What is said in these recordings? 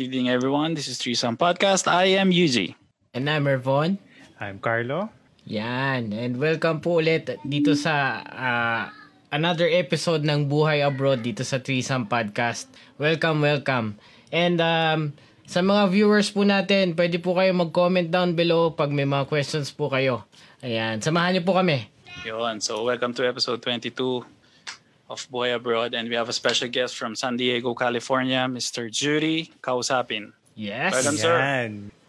Good evening, everyone. This is Threesome Podcast. I am Yuji. And I'm Ervon. I'm Carlo. Yan. And welcome po ulit dito sa uh, another episode ng Buhay Abroad dito sa Threesome Podcast. Welcome, welcome. And um, sa mga viewers po natin, pwede po kayo mag-comment down below pag may mga questions po kayo. Ayan, samahan niyo po kami. Yun. So, welcome to episode 22 of Boy Abroad. And we have a special guest from San Diego, California, Mr. Judy Kausapin. Yes. Welcome, sir.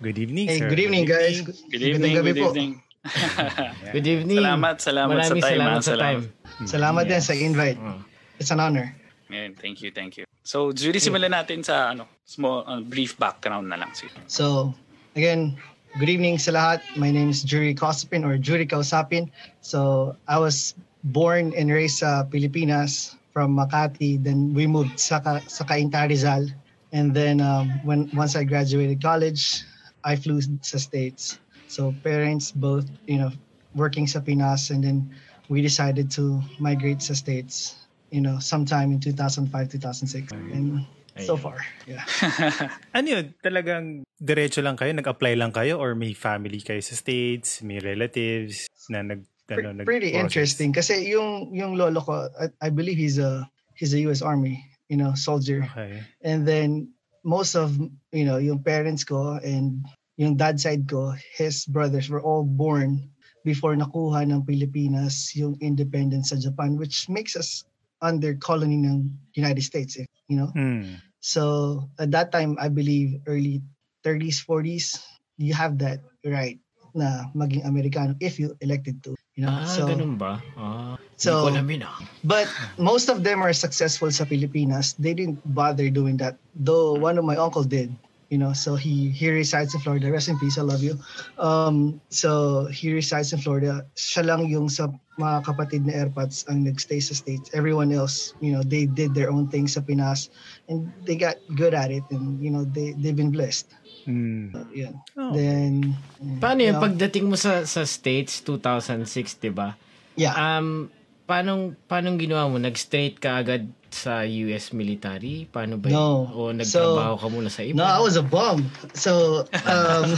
Good evening, Hey, sir. good evening guys. Good evening, Magandang gabi good po. evening. Good evening. Salamat, salamat sa time, salamat ah. sa time. Salamat din sa invite. Mm. It's an honor. Ngayon, thank you, thank you. So, Judy, simulan natin sa ano, small, uh, brief background na lang. Sige. So, again, good evening sa lahat. My name is Jury Kausapin or Jury Kausapin. So, I was born and raised sa Pilipinas from Makati. Then we moved sa, sa Cainta Rizal. And then um, when once I graduated college, I flew sa States. So parents both, you know, working sa Pinas and then we decided to migrate sa States, you know, sometime in 2005, 2006. And so far, yeah. Ano yun? Talagang diretso lang kayo? Nag-apply lang kayo? Or may family kayo sa States? May relatives na nag... Pre- Ano, pretty interesting. Kasi yung yung lolo ko I, I believe he's a he's a US Army you know soldier. Okay. and then most of you know yung parents ko and yung dad side ko his brothers were all born before nakuha ng Pilipinas yung independence sa Japan which makes us under colony ng United States eh, you know? Hmm. so at that time I believe early 30s 40s you have that right na maging Amerikano if you elected to you know Ah, so ganun ba? Ah, So- ko alam yun ah. But most of them are successful sa Pilipinas. They didn't bother doing that. Though one of my uncle did. You know, so he he resides in Florida. Rest in peace, I love you. Um, so he resides in Florida. Siya lang yung sa mga kapatid na airpods ang nagstay sa States. Everyone else, you know, they did their own thing sa Pinas and they got good at it and you know, they they've been blessed. Hmm. Yeah. Oh. Then Paano yun? know, Pagdating mo sa sa States, 2006, di ba? yeah. Um, paano, paano ginawa mo? Nag-straight ka agad sa US military? Paano ba yun? No. O nagtrabaho ka muna sa iba? no, I was a bum. So um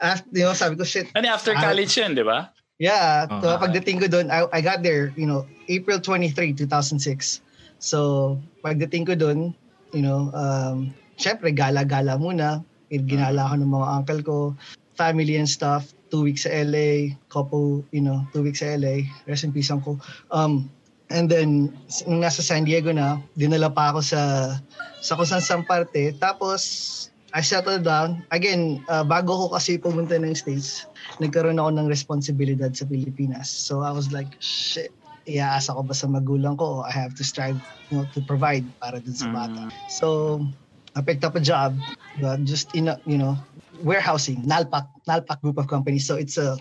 after, you know, sabi ko shit, Ano, after college yun, di ba? Yeah, Ah. so pagdating ko doon, I, I got there, you know, April 23, 2006. So, pagdating ko doon, you know, um, syempre, gala-gala muna. Ginala ko ng mga uncle ko, family and stuff. Two weeks sa LA, couple, you know, two weeks sa LA. Rest in peace ko. Um, and then, nung nasa San Diego na, dinala pa ako sa sa kung saan saan parte. Tapos, I settled down. Again, uh, bago ko kasi pumunta ng States, nagkaroon ako ng responsibilidad sa Pilipinas. So I was like, shit, iaasa ko ba sa magulang ko? I have to strive you know, to provide para dun sa bata. So I picked up a job uh, just in a, you know, warehousing, Nalpak, Nalpak group of companies. So it's a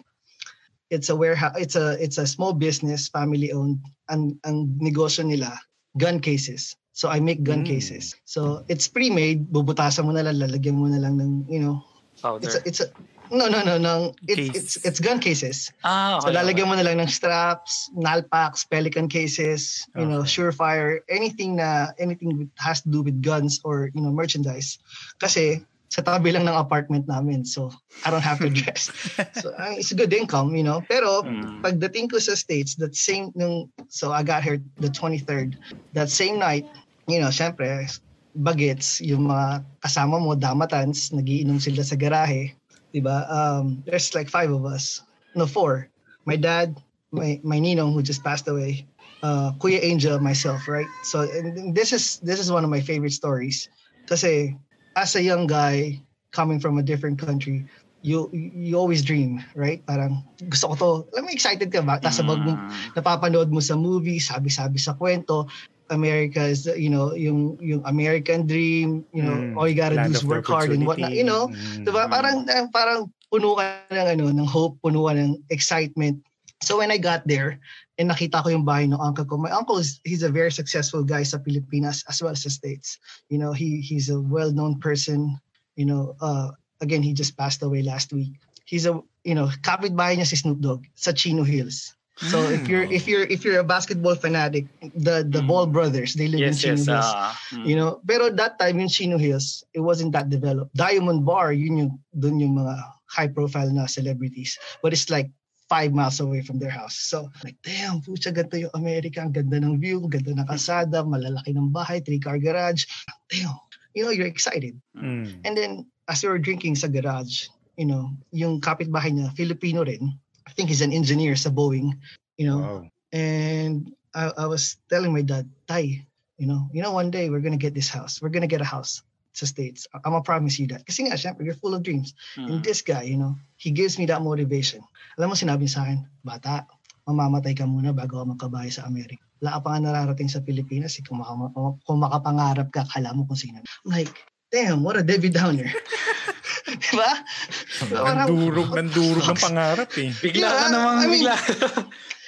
it's a warehouse it's a it's a small business family owned ang ang negosyo nila gun cases so i make gun Mm. cases so it's pre-made bubutasan mo na lang lalagyan mo na lang ng you know Powder. it's a, it's a no no no no it's Case. it's it's gun cases ah, so okay. lalagyan mo na lang ng straps nalpaks pelican cases you know Okay. surefire anything na anything with, has to do with guns or you know merchandise kasi sa tabi lang ng apartment namin so I don't have to dress so uh, it's a good income you know pero Mm. pagdating ko sa States that same nung so I got here the 23rd that same night you know syempre bagets yung mga kasama mo damatans nagiinom sila sa garahe 'di ba? Um there's like five of us. No four. My dad my my ninong who just passed away. Uh Kuya Angel myself right? So and this is this is one of my favorite stories. Kasi as a young guy coming from a different country you you always dream right? Parang gusto ko to alam mo excited ka ba? Nasa bag mo Mm. napapanood mo sa movie, sabi-sabi sa kwento, America is, you know, yung yung American dream, you know, Mm. all you gotta do is work hard and whatnot, you know. Mm. Diba? Parang, eh, parang puno ka ng, ano, ng hope, puno ka ng excitement. So when I got there, and nakita ko yung bahay ng uncle ko, my uncle is, he's a very successful guy sa Pilipinas as well as sa States. You know, he he's a well-known person. You know, uh, again, he just passed away last week. He's a, you know, kapitbahay niya si Snoop Dogg sa Chino Hills. So if you're if you're if you're a basketball fanatic, the the Ball brothers, they live Yes, in Chino yes. Hills. mm. You know, pero that time yung Chino Hills, it wasn't that developed. Diamond Bar, yun yung dun yung mga high profile na celebrities. But it's like five miles away from their house. So, like, damn, pucha, ganito yung America. Ang ganda ng view, ganda ng kasada, malalaki ng bahay, three-car garage. Damn. You know, you're excited. Mm. And then, as we were drinking sa garage, you know, yung kapitbahay niya, Filipino rin. I think he's an engineer sa Boeing. You know, Wow. and I, I was telling my dad, Tay, you know, you know, one day we're gonna get this house. We're gonna get a house sa States. I- I'm gonna promise you that. Kasi nga, syempre, you're full of dreams. Mm. And this guy, you know, he gives me that motivation. Alam mo, sinabi sa akin, bata, mamamatay ka muna bago ka magkabahay sa Amerika. Wala ka pa nga nararating sa Pilipinas. Eh, kung, maka, kung makapangarap ka, kala mo kung sino. I'm like, damn, what a Debbie Downer. diba? Nandurog, nandurog ng pangarap eh. Bigla Yeah, ka namang I mean, bigla.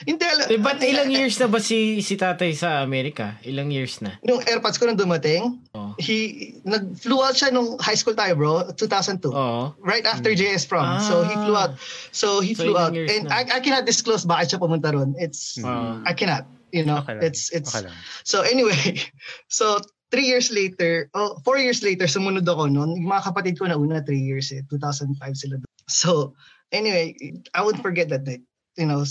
Hindi, ala- Eh, ba't ilang years na ba si si tatay sa Amerika? Ilang years na? Nung AirPods ko nung dumating, Oh. he, nag-flew out siya nung high school tayo, bro, 2002. Oo. Right after JS prom. So he flew out. So he So, flew out. And na. I, I cannot disclose bakit siya pumunta ron. It's, Ah. I cannot. You know, Okay lang. it's, it's, Okay lang. so anyway, so three years later, oh, four years later, sumunod ako noon. Yung mga kapatid ko na una, three years eh. 2005 sila. doon. So, anyway, I won't forget that night. You know,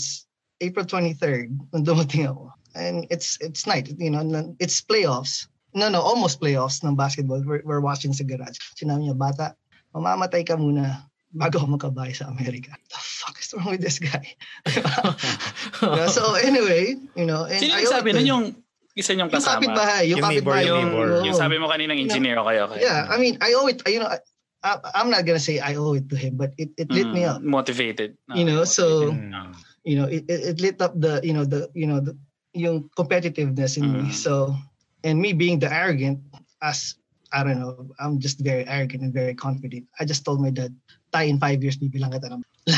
April 23rd, nung dumating ako. And it's it's night, you know, it's playoffs. No, no, almost playoffs ng basketball. We're, we're watching sa garage. Sinabi niya, bata, mamamatay ka muna bago ako magkabahay sa Amerika. The fuck is wrong with this guy? So anyway, you know, and Sino I yung sabi always- nun? Yung isa niyong yung kasama? kapitbahay, yung, Yung neighbor, kapitbahay. yung Yung, neighbor. yung sabi mo kaninang engineer kayo. kayo. Yeah, I mean, I owe it, you know, I, I'm not gonna say I owe it to him, but it, it lit me Mm, up. Motivated. Ah, You know, so- motivated. Mm. You know, it, it, it lit up the, you know, the, you know, the, yung competitiveness in Mm. me. So, and me being the arrogant, as I don't know, I'm just very arrogant and very confident. I just told my dad, tayo in five years, bibilang kita ng...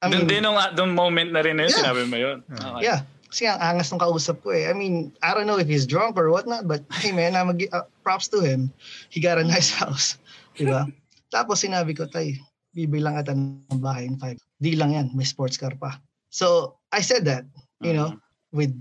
I Doon mean, din nung, doon moment na rin na yun, Yeah. sinabi mo yun. Okay. Yeah. Kasi ang angas ng kausap ko eh. I mean, I don't know if he's drunk or whatnot, but hey man, I'm a, uh, props to him. He got a nice house. Diba? Tapos sinabi ko, tay, bibilang kita ng bahay in five. Di lang yan, may sports car pa. So, I said that, you know, with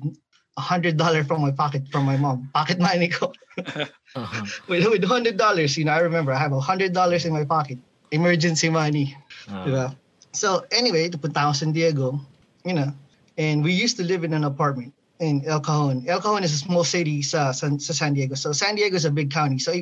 a hundred dollar from my pocket, from my mom. Pocket money ko. Uh-huh. with, with hundred dollars, you know, I remember I have a hundred dollars in my pocket. Emergency money. Ah. Diba? So anyway, napunta ako sa San Diego, you know, and we used to live in an apartment in El Cajon. El Cajon is a small city sa, sa, sa San Diego. So San Diego is a big county. So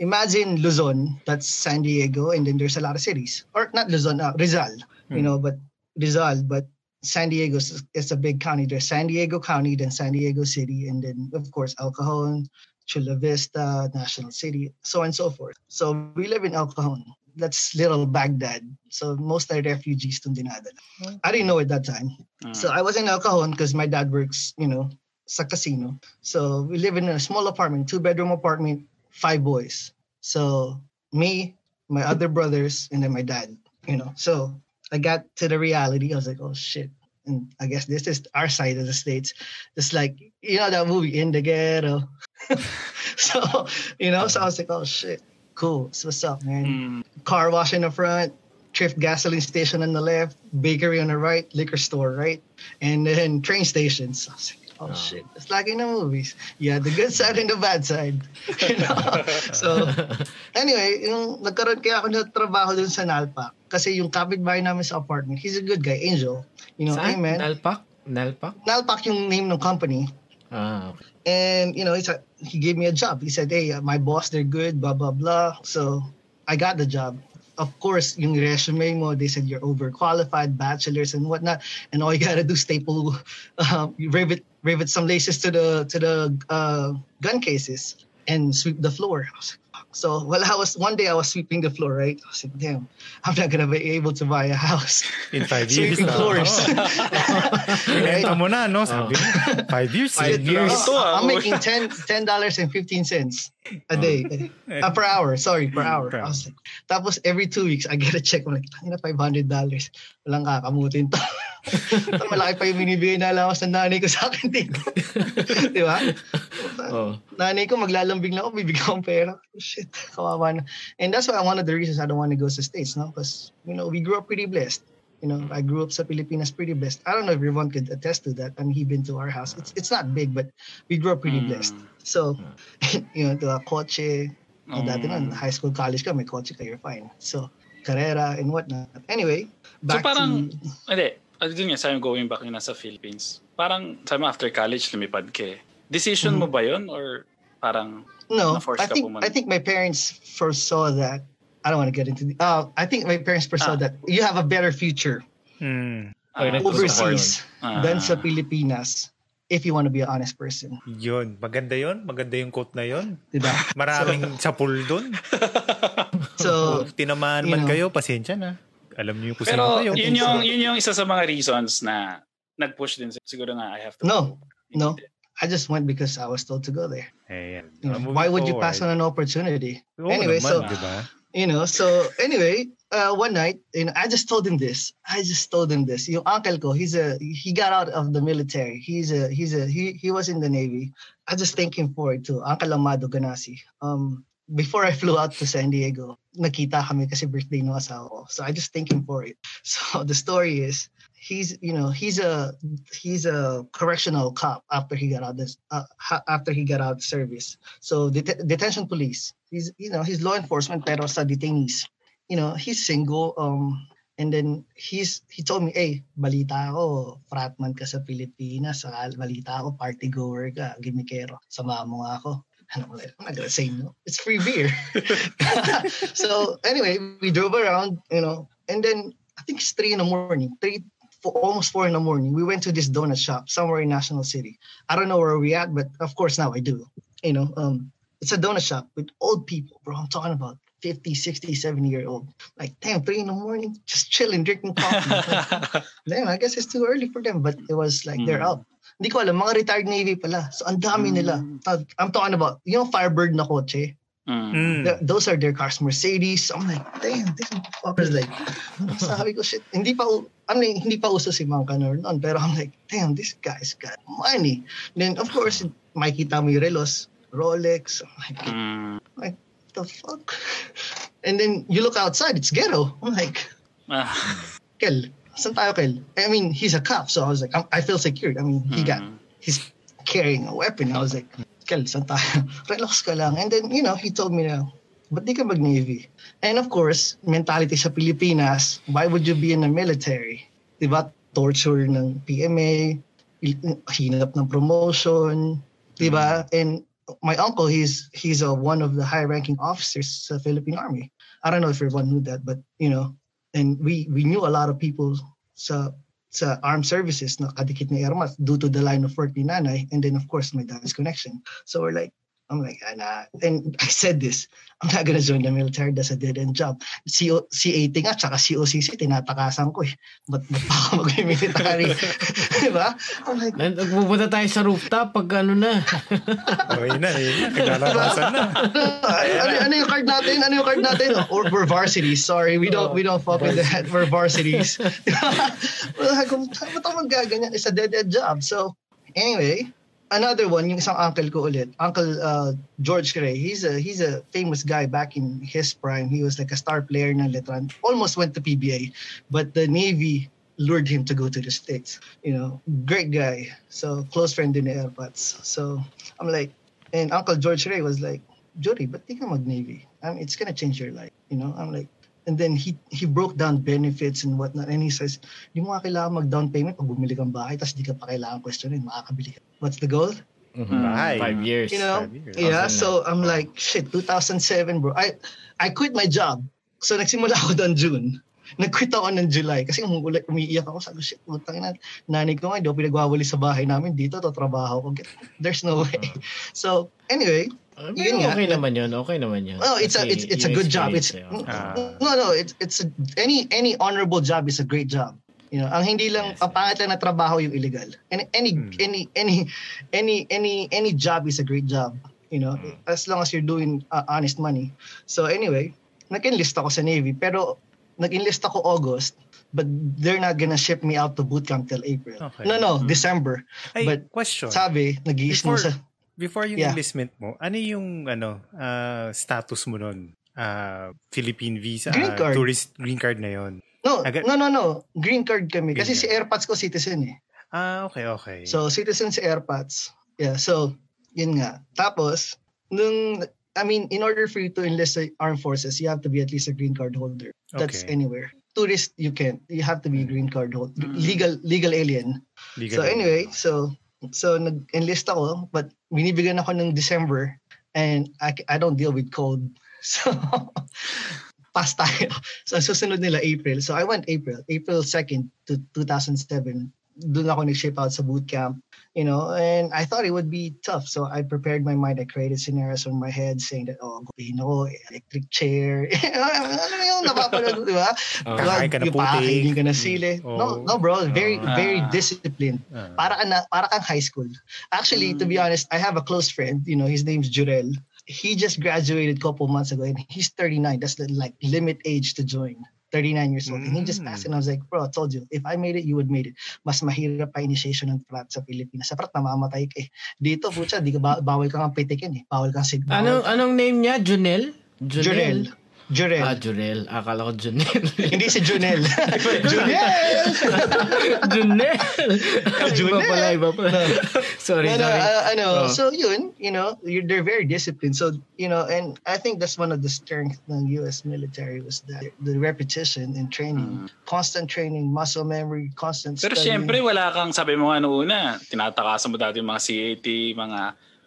imagine Luzon, that's San Diego, and then there's a lot of cities. Or not Luzon, uh, Rizal, you know, but Rizal, but San Diego is, is a big county. There's San Diego County, then San Diego City, and then of course El Cajon, Chula Vista, National City, so on and so forth. So we live in El Cajon. That's little Baghdad. So most are refugees to dinadala. I didn't know at that time. Mm. So I was in El Cajon because my dad works, you know, sa casino. So we live in a small apartment, two bedroom apartment, five boys. So me, my other brothers, and then my dad, you know. So I got to the reality. I was like, oh shit. And I guess this is our side of the states. It's like, you know, that movie in the ghetto. so, you know, so I was like, oh shit, cool. So what's up, man? Mm. Car wash in the front, thrift gasoline station on the left, bakery on the right, liquor store, right? And then train stations. I was like, oh shit, it's like in the movies. Yeah, the good side and the bad side. You know? so, anyway, yung nagkaroon kaya ako ng trabaho dun sa Nalpa. Kasi yung kapitbahay namin sa apartment, he's a good guy, Angel. You know, hey Saan? man. Nalpak? Nalpak? Nalpak yung name ng company. Ah, okay. And, you know, he's a, he gave me a job. He said, hey, my boss, they're good, blah, blah, blah. So I got the job. Of course, yung resume mo, they said you're overqualified, bachelors and whatnot. And all you gotta do, staple, um, rivet, rivet some laces to the, to the uh, gun cases and sweep the floor. I was like. So, well, I was, one day I was sweeping the floor, right? I was like, damn, I'm not gonna be able to buy a house. In five years Sweeping na. floors. Oh. Pinenta mo na, no? Sabi. Five years. Five years. Ito, ah. I'm making ten ten dollars and 15 cents a day. Uh, per hour, sorry, per hour. per I was like, tapos every two weeks, I get a check. I'm like, tangina, $500. Walang kakamutin to. Ito, malaki pa yung binibigay na allowance ng nanay ko sa akin dito. Di ba? Oh. Nanay ko, maglalambing na ako, bibigyan akong pera. Shit, kawawa na. And that's why one of the reasons I don't want to go to States, no? Because, you know, we grew up pretty blessed. You know, I grew up sa Pilipinas pretty blessed. I don't know if everyone could attest to that. I mean, he been to our house. It's it's not big, but we grew up pretty Mm. blessed. So, you know, the kotse, oh, dati Mm. nun, high school, college ka, may kotse ka, you're fine. So, karera and whatnot. Anyway, back parang- to... Hindi. Uh, dun nga, sabi going back yung nasa Philippines. Parang, sabi mo after college, lumipad ka eh. Decision mo ba yun? Or parang, No, Na-force I ka think pumunta. I think my parents foresaw that. I don't want to get into the. Uh, I think my parents foresaw Ah. that you have a better future Hmm. ah, overseas Ah. than sa Pilipinas if you want to be an honest person. Yun. Maganda yun. Maganda yung quote na yun. Diba? Maraming sapul dun. So, tinamaan man know. kayo, pasensya na. Alam niyo kung Pero sino kayo. yun yung, yun yung isa sa mga reasons na nag-push din siguro na I have to No. go. No. I just went because I was told to go there. Ayan. You know, Uh, moving why would you pass on forward. an opportunity? Oo Anyway, naman, so- di ba? You know, so anyway, uh, one night, you know, I just told him this. I just told him this. Yung uncle ko, he's a he got out of the military. He's a he's a he he was in the navy. I just thank him for it too. Uncle Amado Ganasi. Um, before I flew out to San Diego, nakita kami kasi birthday ng asawa ko. So I just thank him for it. So the story is, he's you know he's a he's a correctional cop after he got out this uh, after he got out of service. So det- detention police. He's you know he's law enforcement pero sa detainees. You know he's single. Um, and then he's he told me, hey, balita ako, fratman ka sa Pilipinas. Saka balita ako, party goer ka, gimikero. Sama mo ako. And I'm like, I'm not gonna say no. It's free beer. so anyway, we drove around, you know, and then I think it's three in the morning, three, four, almost four in the morning. We went to this donut shop somewhere in National City. I don't know where we at, but of course now I do. You know, um, it's a donut shop with old people, bro. I'm talking about 50, 60, 70 year old. Like, damn, three in the morning, just chilling, drinking coffee. damn, I guess it's too early for them, but it was like they're Mm. Hindi ko alam, mga retired Navy pala. So, ang dami nila. Mm. Uh, I'm talking about, you know, Firebird na kotse? Mm. Mm. Th- those are their cars, Mercedes. I'm like, damn, this fucker's like, sabi ko, shit, hindi pa, I mean, hindi pa uso si Mang Canor noon, pero I'm like, damn, this guy's got money. Then, of course, makikita mo yung relos, Rolex. I'm like, Mm. the fuck? And then, you look outside, it's ghetto. I'm like, Ah. Kel, saan tayo, Kel? I mean, he's a cop, so I was like, I'm- feel secure. I mean, he got, Mm. he's carrying a weapon. I was like, Kel, saan tayo? Relax ka lang. And then, you know, he told me na, ba't di ka mag-Navy? And of course, mentality sa Pilipinas, why would you be in the military? Diba? Torture ng PMA, hinap ng promotion, diba? And my uncle, he's he's a, one of the high-ranking officers sa Philippine Army. I don't know if everyone knew that, but, you know, and we we knew a lot of people sa sa armed services na kadikit ni Ermas due to the line of work ni nanay and then of course my dad's connection. So we're like, I'm like, ah, nah. and I said this, I'm not gonna join the military, that's a dead-end job. CO, C80 nga, tsaka COCC, tinatakasan ko eh. Ba't ba't pa ako mag-military? diba? I'm like, Nagpupunta tayo sa rooftop pag ano na. Okay na, yun na. Naglalabasan na. ano, ano yung card natin? Ano yung card natin? Or we're varsities. Sorry, we don't we don't fuck with that. We're varsities. Ba't ako magaganyan? It's a dead-end job. So, anyway, another one, yung isang uncle ko ulit, Uncle uh, George Cray. He's a he's a famous guy back in his prime. He was like a star player ng Letran. Almost went to PBA, but the Navy lured him to go to the States. You know, great guy. So, close friend din ni Airpods. So, I'm like, and Uncle George Ray was like, Jory, but think di ka mag-Navy? I mean, it's gonna change your life. You know, I'm like, and then he he broke down benefits and whatnot. And he says, di mo nga kailangan mag-down payment pag bumili kang bahay, tapos di ka pa kailangan questionin, makakabili ka. What's the goal? Bahay. Five years. You know? Five years. Yeah, Awesome so I'm like, shit, 2007, bro. I I quit my job. So nagsimula ako doon June. Nag-quit ako ng July kasi umuulit, umiiyak ako. Sabi ko, shit, putang ina. Nanay ko nga, hindi ako pinagwawali sa bahay namin. Dito, to trabaho ko. There's no way. So, anyway, Ah, Yun Pero nga. okay naman yun. Okay naman yun. Oh, it's a it's it's a good job. It's Ah. no no it's it's a, any any honorable job is a great job. You know, ang hindi lang Yes, ang pangit lang na trabaho yung illegal. And any Hmm. any any any any any job is a great job. You know, Hmm. as long as you're doing uh, honest money. So anyway, nag-enlist ako sa Navy pero nag-enlist ako August but they're not gonna ship me out to boot camp till April. Okay. No, no, Hmm. December. Ay, But question. Sabi, nag Before- sa Before yung Yeah. enlistment mo, ano yung ano ah, status mo nun? Ah, Philippine visa, Green ah, card. tourist green card na yon. No, Aga- no, no, no. Green card kami. Kasi Green si AirPods ko citizen eh. Ah, okay, okay. So, citizen si AirPods. Yeah, so, yun nga. Tapos, nung, I mean, in order for you to enlist the armed forces, you have to be at least a green card holder. That's Okay. anywhere. Tourist, you can't. You have to be a green card holder. Mm. Legal, legal alien. Legal So anyway, so so nag-enlist ako but binibigyan ako ng December and I, I don't deal with cold. So pass tayo. So susunod nila April. So I went April, April 2nd to 2007. Doon ako nag-ship out sa boot camp, you know, and I thought it would be tough. So I prepared my mind. I created scenarios in my head saying that, oh, gupihin ako, electric chair. ano yung napapanood, di ba? Oh. Kakain ka na Yung pakakainin putik. ka na sili. No, Oh. no bro, very, Ah. very disciplined Ah. para ka na, para kang high school. Actually, to be honest, I have a close friend, you know, his name's Jurel. He just graduated a couple months ago and he's 39. That's the like limit age to join. 39 years old. And he just Mm. passed and I was like, bro, I told you, if I made it, you would made it. Mas mahirap pa initiation ng frat sa Pilipinas. Sa frat, namamatay ka eh. Dito, putya, di ka ba, bawal kang ang pitikin eh. Bawal kang sig. Anong, anong name niya? Junel? Jurel. Jurel. Ah, Junel. Akala ko Junel. Hindi si Junel. Junel! Junel! iba Junel! pala, iba pala. sorry, No, no, sorry. uh, ano, Oh. so yun, you know, you're, they're very disciplined. So, you know, and I think that's one of the strengths ng US military was that the repetition and training, constant training, muscle memory, constant Pero studying. syempre, wala kang, sabi mo noong una, tinatakasan mo dati yung mga CAT, mga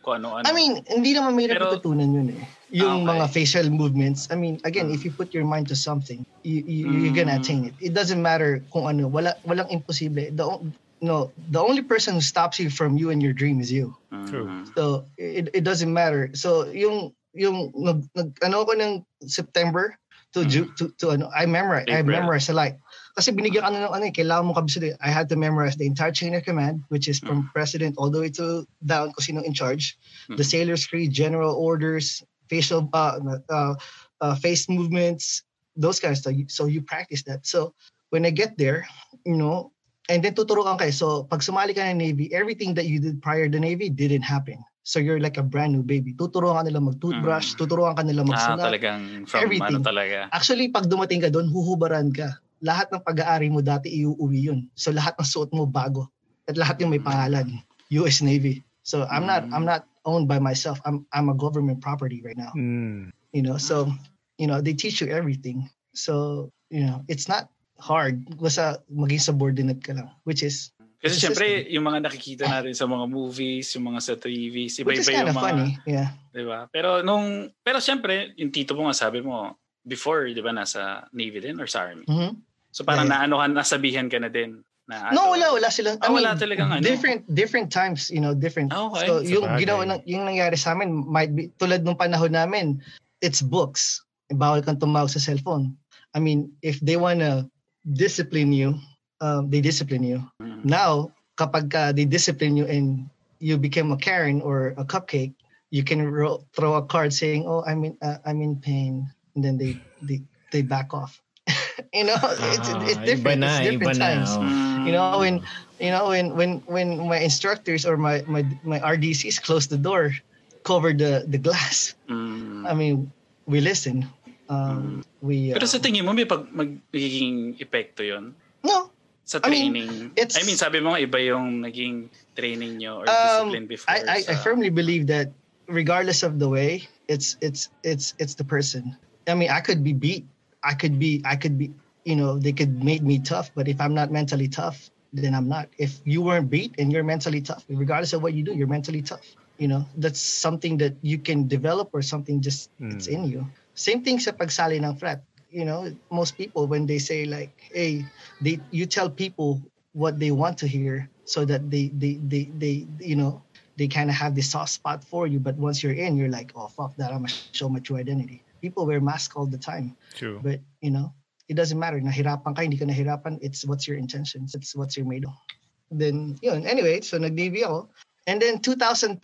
kung ano-ano. I mean, hindi naman may Pero- natutunan yun eh. Yung okay. mga facial movements. I mean, again, if you put your mind to something, you, you, you're gonna Mm. attain it. It doesn't matter kung ano, wala, walang imposible. The, no, the only person who stops you from you and your dream is you. Mm. True. So it, it doesn't matter. So yung yung nag, nag ano ko ng September to Ju- to, to ano I memorize I April. memorize like kasi binigyan ka na ng ano eh, kailangan mo kabisado. I had to memorize the entire chain of command which is from president all the way to down kung sino in charge. The Mhm. sailor's creed, general orders, facial uh, uh, uh, face movements, those kind of stuff. So you practice that. So when I get there, you know, and then tuturuan kayo. So pag sumali ka ng Navy, everything that you did prior to Navy didn't happen. So you're like a brand new baby. Tuturuan ka nila mag-toothbrush, Mm. tuturuan ka nila Ah, magsulat. talagang from Everything. ano talaga. Actually, pag dumating ka doon, huhubaran ka. Lahat ng pag-aari mo dati iuuwi yun. So lahat ng suot mo bago. At lahat yung may pangalan. US Navy. So I'm not I'm not owned by myself. I'm I'm a government property right now. Mm. You know, so you know, they teach you everything. So, you know, it's not hard basta maging subordinate ka lang, which is Kasi It's syempre, system. yung mga nakikita natin sa mga movies, yung mga sa TVs, which is iba-iba kind yung of mga, funny. Yeah. di ba? Pero nung, pero syempre, yung tito mo nga sabi mo, before, di ba, nasa Navy din or sa Army? Mhm. So parang Yeah. naano ka, nasabihan ka na din. Na, No, wala, wala silang. Ah, wala talagang ano. Different, different times, you know, different. Ah, okay. So, yung Sabagay. ginawa, ng, yung nangyari sa amin, might be, tulad nung panahon namin, it's books. Bawal kang tumawag sa cellphone. I mean, if they wanna discipline you, um, they discipline you. Mm. Now, kapag ka they discipline you and you become a Karen or a cupcake, you can ro- throw a card saying, "Oh, I'm in, uh, I'm in pain," and then they they they back off. you know, it's Ah, it's different. Iba na, it's different iba na. times. oh. Mm. You know, when you know when when when my instructors or my my my RDCs close the door, cover the the glass. Mm. I mean, we listen. Um, we uh, Pero sa tingin mo, may pag magiging epekto yon no. sa I mean, it's- I mean, sabi mo iba yung naging training nyo or Um, discipline before. I, I, I firmly believe that regardless of the way, it's it's it's it's the person. I mean, I could be beat. I could be I could be you know they could make me tough, but if I'm not mentally tough, then I'm not. If you weren't beat and you're mentally tough, regardless of what you do, you're mentally tough. You know, that's something that you can develop or something just hmm. it's in you. Same thing sa pagsali ng frat. You know, most people when they say like, "Hey," they you tell people what they want to hear so that they they they, they you know they kind of have this soft spot for you. But once you're in, you're like, "Oh fuck that! I'm gonna show my true identity." People wear masks all the time, True. but you know, it doesn't matter. Nahirapan ka, hindi ka nahirapan. It's what's your intentions. It's what's you're made of. Then yun. Anyway, so nag-DV ako. And then 2010,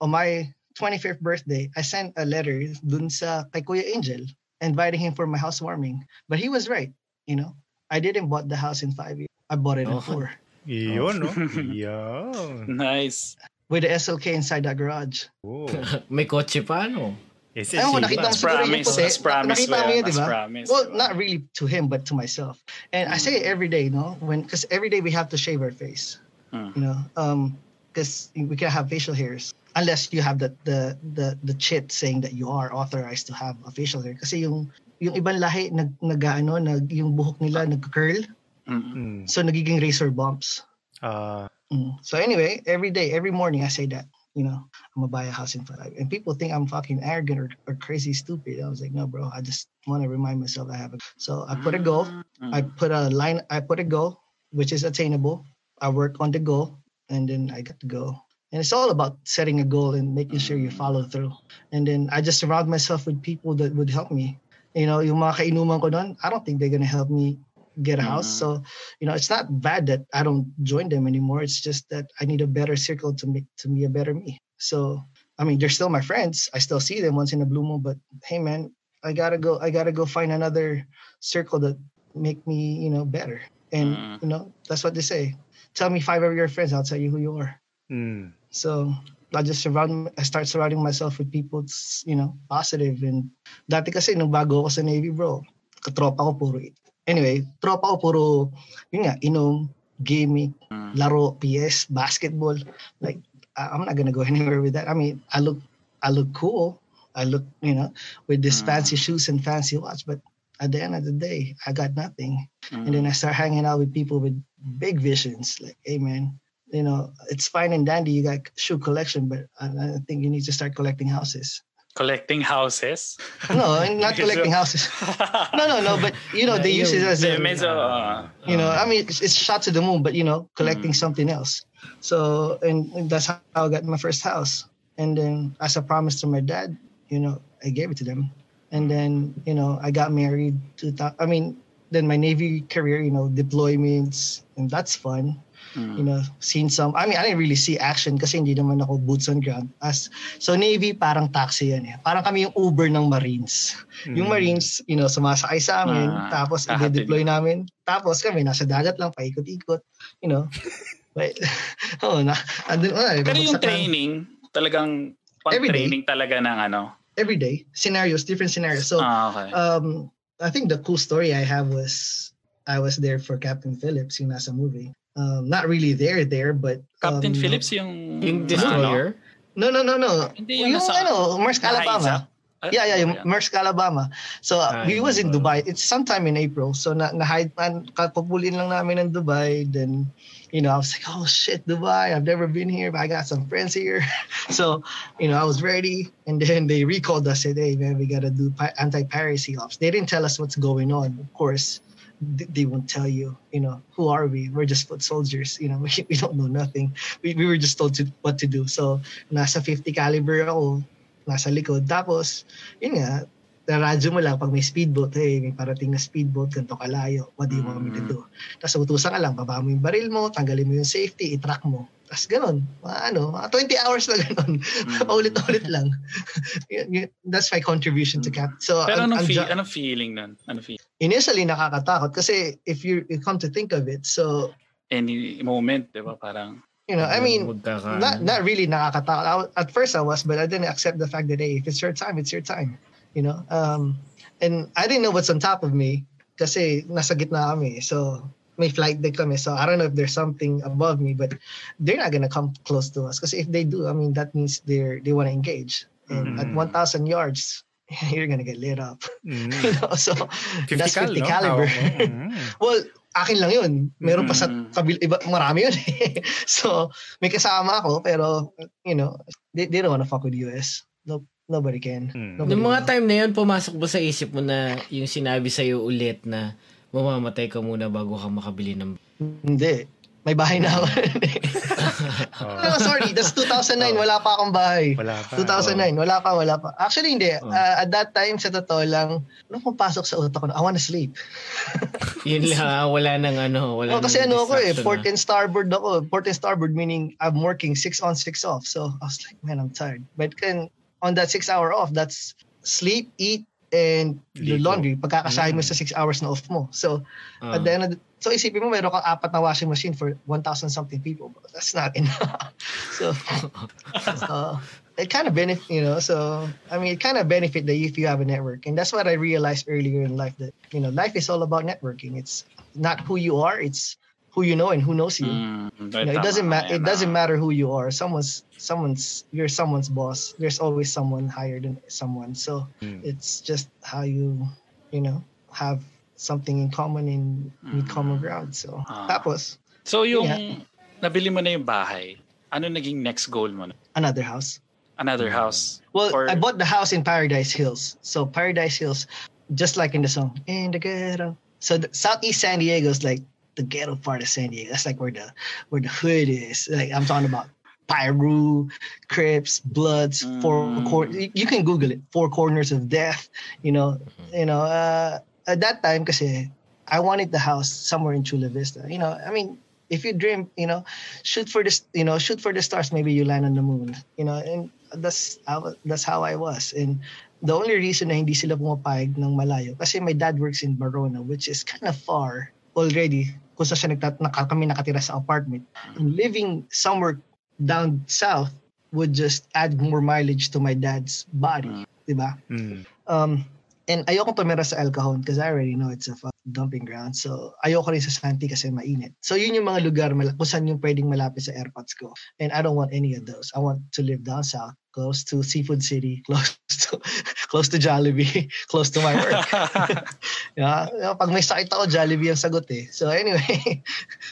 on my 25th birthday, I sent a letter dun sa kay Kuya Angel, inviting him for my housewarming. But he was right, you know. I didn't bought the house in five years. I bought it in Okay. four Iyon, no? Iyon. Nice. with the SLK inside that garage. Oh. May kotse pa, no? Yes, Ayun ko, it's nakita mo That's siguro yung promise. That's promise. Nakita mo well, yun, di ba? Well, not really to him, but to myself. And I say it every day, no? When Because every day we have to shave our face. Mm. You know? Um, Because we can't have facial hairs. Unless you have the, the, the, the chit saying that you are authorized to have a facial hair. Kasi yung, yung ibang lahi, nag, nag, ano, nag, yung buhok nila nag-curl. Mm. Mm. So, nagiging razor bumps. Uh, Mm. So anyway, every day, every morning, I say that, you know, I'm gonna buy a house in five. And people think I'm fucking arrogant or, or crazy stupid. I was like, no, bro, I just want to remind myself I have a. So I put a goal. Mm. I put a line. I put a goal, which is attainable. I work on the goal, and then I got the goal. And it's all about setting a goal and making sure you follow through. And then I just surround myself with people that would help me. You know, yung mga kainuman ko nun, I don't think they're gonna help me get a house. Mhm. So, you know, it's not bad that I don't join them anymore. It's just that I need a better circle to make to be a better me. So, I mean, they're still my friends. I still see them once in a blue moon. But hey, man, I gotta go. I gotta go find another circle that make me, you know, better. And Mhm. you know, that's what they say. Tell me five of your friends. I'll tell you who you are. mm. So I just surround. I start surrounding myself with people, that's, you know, positive. And dati kasi nung bago ako sa Navy, bro, katropa ko puro. Anyway, tropa ko puro, yun nga, inom, gaming, Mm. laro, PS, basketball. Like, I'm not gonna go anywhere with that. I mean, I look, I look cool. I look, you know, with these Mm. fancy shoes and fancy watch, but at the end of the day, I got nothing. Mm. And then I start hanging out with people with big visions. Like, hey man, you know, it's fine and dandy. You got shoe collection, but I, I think you need to start collecting houses. Collecting houses. No, not collecting houses. No, no, no. But you know, they use it as a, Medyo, uh, you know, I mean, it's, it's shot to the moon, but you know, collecting Mm. something else. So, and, and that's how I got my first house. And then, as a promise to my dad, you know, I gave it to them. And then, you know, I got married. To th- I mean, then my Navy career, you know, deployments, and that's fun. Mm. You know, seen some. I mean, I didn't really see action kasi hindi naman ako boots on ground. As so Navy parang taxi yan eh. Parang kami yung Uber ng Marines. Yung Mm. Marines, you know, sumasakay sa amin, Ah, tapos kahatid. i-deploy namin. Tapos kami nasa dagat lang, paikot-ikot, you know. But, oh, na, andun, wala, Pero yung training, talagang pang-training talaga ng ano. Every day, scenarios, different scenarios. So, ah, okay. um, I think the cool story I have was, I was there for Captain Phillips, yung nasa movie. Um, not really there, there, but... Captain um, Phillips yung... Yung ano? destroyer? No, no, no, no. Hindi yung Yung nasa- ano, Maersk, Alabama. Ah, Yeah, yeah, yung yeah. Maersk, Alabama. So, uh, Ah, we was in? Dubai. It's sometime in April. So, na, na hide, na, kapupulin lang namin ng Dubai. Then, you know, I was like, oh shit, Dubai. I've never been here, but I got some friends here. so, you know, I was ready. And then they recalled us, said, hey, man, we got to do pi- anti-piracy ops. They didn't tell us what's going on. Of course, th- they won't tell you, you know, who are we? We're just foot soldiers. You know, we, we don't know nothing. We, we were just told to, what to do. So, nasa 50 caliber ako, nasa likod. Tapos, yun nga, radyo mo lang pag may speedboat, hey, may parating na speedboat, ganito kalayo, what do you want me to do? Tapos utusan ka lang, baba mo yung baril mo, tanggalin mo yung safety, itrack mo. Tapos ganun, mga ano, mga 20 hours na ganun. Mm. Paulit-ulit lang. That's my contribution to Cap. So, Pero ang- anong, ang feel, jo- anong feeling nun? Ano feel? Initially nakakatakot kasi if you, you come to think of it, so, Any moment, di ba? Parang, you know, I mean, not not really nakakatakot. I, at first I was, but I didn't accept the fact that hey, if it's your time, it's your time. You know, um, and I didn't know what's on top of me kasi nasa gitna kami. So may flight deck kami. So I don't know if there's something above me, but they're not gonna come close to us because if they do, I mean that means they're they want to engage. And at Mm. 1,000 yards, you're gonna get lit up. Mm. you know, so 50 that's cal, 50 no? caliber. Mm. Well, akin lang yun. Meron pa sa Mm. kabil iba marami yun eh. so, may kasama ako pero you know, they, they don't wanna fuck with US. No, nobody can. Mm. Nobody Noong mga will. time na yun, pumasok ba sa isip mo na yung sinabi sa'yo ulit na mamamatay ka muna bago ka makabili ng... Hindi. May bahay na ako. Oh. no, sorry, that's 2009. Oh. Wala pa akong bahay. Wala pa. 2009, wala pa, wala pa. Actually, hindi. Oh. Uh, at that time, sa totoo lang, nung pumapasok sa utak ko, I wanna sleep. Yun lang, ah, wala nang ano, wala Oh, kasi ano ako eh, port na. and starboard ako. Port and starboard meaning I'm working six on, six off. So I was like, man, I'm tired. But can, on that six hour off, that's sleep, eat, and your Ligo. laundry. Pagkakasahin mo Mm. sa six hours na off mo. So, Ah. at the end of the, so isipin mo, meron kang apat na washing machine for 1,000 something people. But that's not enough. so, uh, it kind of benefit, you know. So I mean, it kind of benefit that if you have a network, and that's what I realized earlier in life that you know, life is all about networking. It's not who you are; it's who you know and who knows you. Mm, You know, it doesn't matter. It doesn't matter who you are. Someone's someone's you're someone's boss. There's always someone higher than someone. So Mm. it's just how you you know have something in common and meet common ground. So Ah. tapos So yung Yeah. nabili mo na yung bahay, ano naging next goal mo? na? another house. Another house? Well, Or- I bought the house in Paradise Hills. So Paradise Hills, just like in the song, in the ghetto. So the, Southeast San Diego is like the ghetto part of San Diego. That's like where the where the hood is. Like I'm talking about Pyru, Crips, Bloods, four Mm. cor- you, you can Google it. Four corners of death. You know, you know. Uh, at that time, kasi I wanted the house somewhere in Chula Vista. You know, I mean, if you dream, you know, shoot for the you know shoot for the stars. Maybe you land on the moon. You know, and that's how that's how I was. And the only reason na hindi sila pumapayag ng malayo kasi my dad works in Barona, which is kind of far already. Kung saan siya nagtat naka, kami nakatira sa apartment. And living somewhere down south would just add more mileage to my dad's body, diba? Mm. Um, and ayoko tumira sa El Cajon because I already know it's a dumping ground. So ayoko rin sa Santi kasi mainit. So yun yung mga lugar mala- kung saan yung pwedeng malapit sa airpods ko. And I don't want any of those. I want to live down south, close to Seafood City, close to close to Jollibee, close to my work. yeah, pag may sakit ako, Jollibee ang sagot eh. So anyway,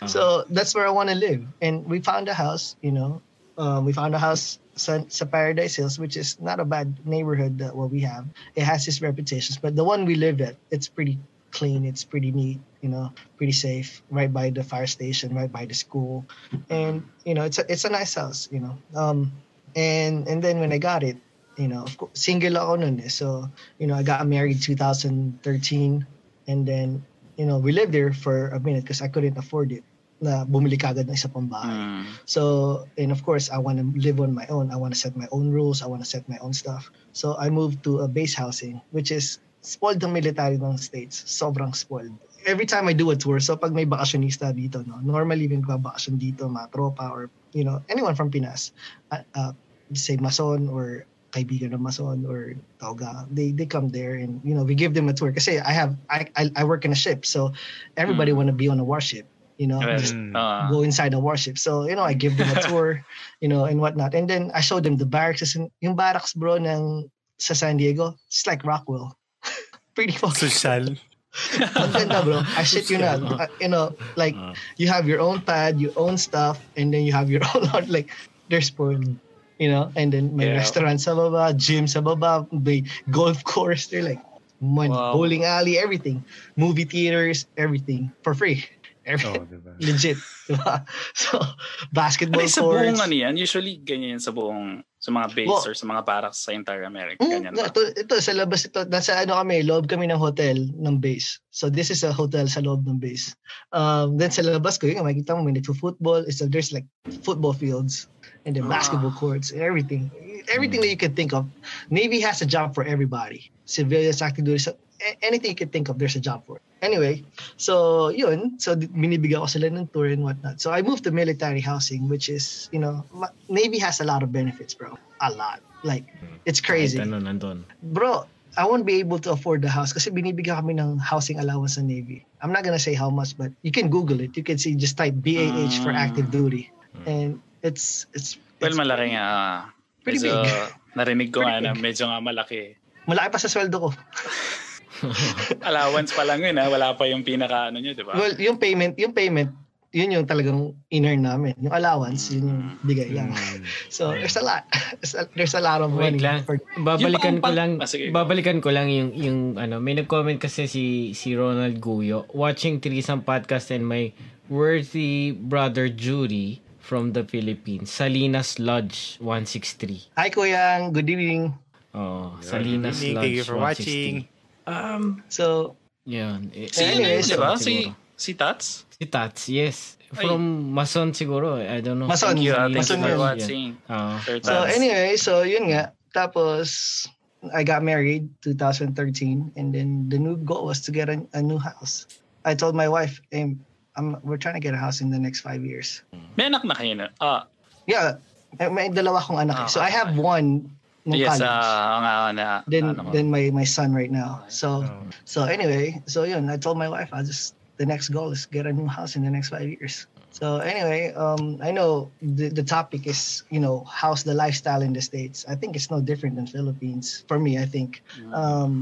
so that's where I want to live. And we found a house, you know, um, we found a house sa, Paradise Hills, which is not a bad neighborhood that what we have. It has its reputations, but the one we live at, it's pretty clean, it's pretty neat, you know, pretty safe, right by the fire station, right by the school, and you know, it's a it's a nice house, you know. Um, and and then when I got it, you know, of course, single ako nun eh. So, you know, I got married 2013 and then, you know, we lived there for a minute because I couldn't afford it na bumili kagad ng isa pang bahay. Mm. So, and of course, I want to live on my own. I want to set my own rules. I want to set my own stuff. So, I moved to a base housing, which is spoiled ng military ng states. Sobrang spoiled. Every time I do a tour, so pag may bakasyonista dito, no, normally may magbabakasyon dito, mga tropa, or, you know, anyone from Pinas, uh, uh, say Mason or kaibigan ng Mason or Tauga, they they come there and you know we give them a tour. Kasi I have I I, I work in a ship, so everybody Mm. want to be on a warship. You know, Well, just ah. go inside the warship. So, you know, I give them a tour, you know, and whatnot. And then I show them the barracks. Kasi Yung barracks, bro, ng sa San Diego, it's like Rockwell. Pretty fucking Social. Ang ganda, bro. I shit you not. Uh, you know, like, you have your own pad, your own stuff, and then you have your own, lot, like, they're spoiled. You know, and then may Yeah. restaurant sa baba, gym sa baba, may golf course. They're like, money, Wow. bowling alley, everything. Movie theaters, everything. For free. Everything Oh, diba? legit. Diba? So, basketball Ano sa buong courts. ano yan? Usually ganyan yan sa buong sa mga base Well, or sa mga barracks sa entire America. Mm, Ganyan ba? ito, ito, sa labas ito, nasa ano kami, loob kami ng hotel ng base. So this is a hotel sa loob ng base. Um, then sa labas ko, yun, makikita mo, may football. It's a, there's like football fields and then Ah. basketball courts and everything. Everything that you can think of. Navy has a job for everybody. Civilians, active duty, so anything you can think of, there's a job for it. Anyway, so yun, so binibigyan ko sila ng tour and whatnot. So I moved to military housing, which is, you know, Navy has a lot of benefits, bro. A lot. Like, it's crazy Kahit ano nandun. bro, I won't be able to afford the house kasi binibigyan kami ng housing allowance sa Navy. I'm not gonna say how much, but you can Google it. You can see, just type BAH for Mm. active duty. And it's, it's, Well, it's malaki nga. Pretty medyo, big. Narinig ko nga na medyo nga malaki. malaki pa sa sweldo ko. Allowance pa lang yun ha. Wala pa yung pinaka ano nyo, di ba? Well, yung payment, yung payment, yun yung talagang in-earn namin. Yung allowance, yun yung bigay lang. Mm. So, there's a lot. There's a, there's a lot of Wait money. lang. For, Babalikan ko lang. Ah, sige, babalikan ko lang yung yung ano, may nag-comment kasi si si Ronald Guyo watching Trisam podcast and my worthy brother Judy from the Philippines. Salinas Lodge 163. hi, Kuya. Good evening. Oh, Salinas Thank Lodge you for 163. watching. Um, So, yun. Eh, Si Anyways, yun, di ba? Si, si Tats? Si Tats, yes. From Mason siguro. I don't know. Mason. Thank you, ah. You Mason for watching. Oo. Sir So anyway, so yun nga. Tapos I got married 2013 and then the new goal was to get a, a new house. I told my wife, hey, I'm, we're trying to get a house in the next five years. May anak na kayo na. Ah, Yeah, may, may dalawa akong anak. eh. so Ah, I have one nung yes, college. ah, nga, then ano then my my son right now. So Oh. so anyway, so yun, I told my wife I just the next goal is get a new house in the next five years. So anyway, um, I know the, the topic is you know how's the lifestyle in the states. I think it's no different than Philippines for me. I think Mm. um,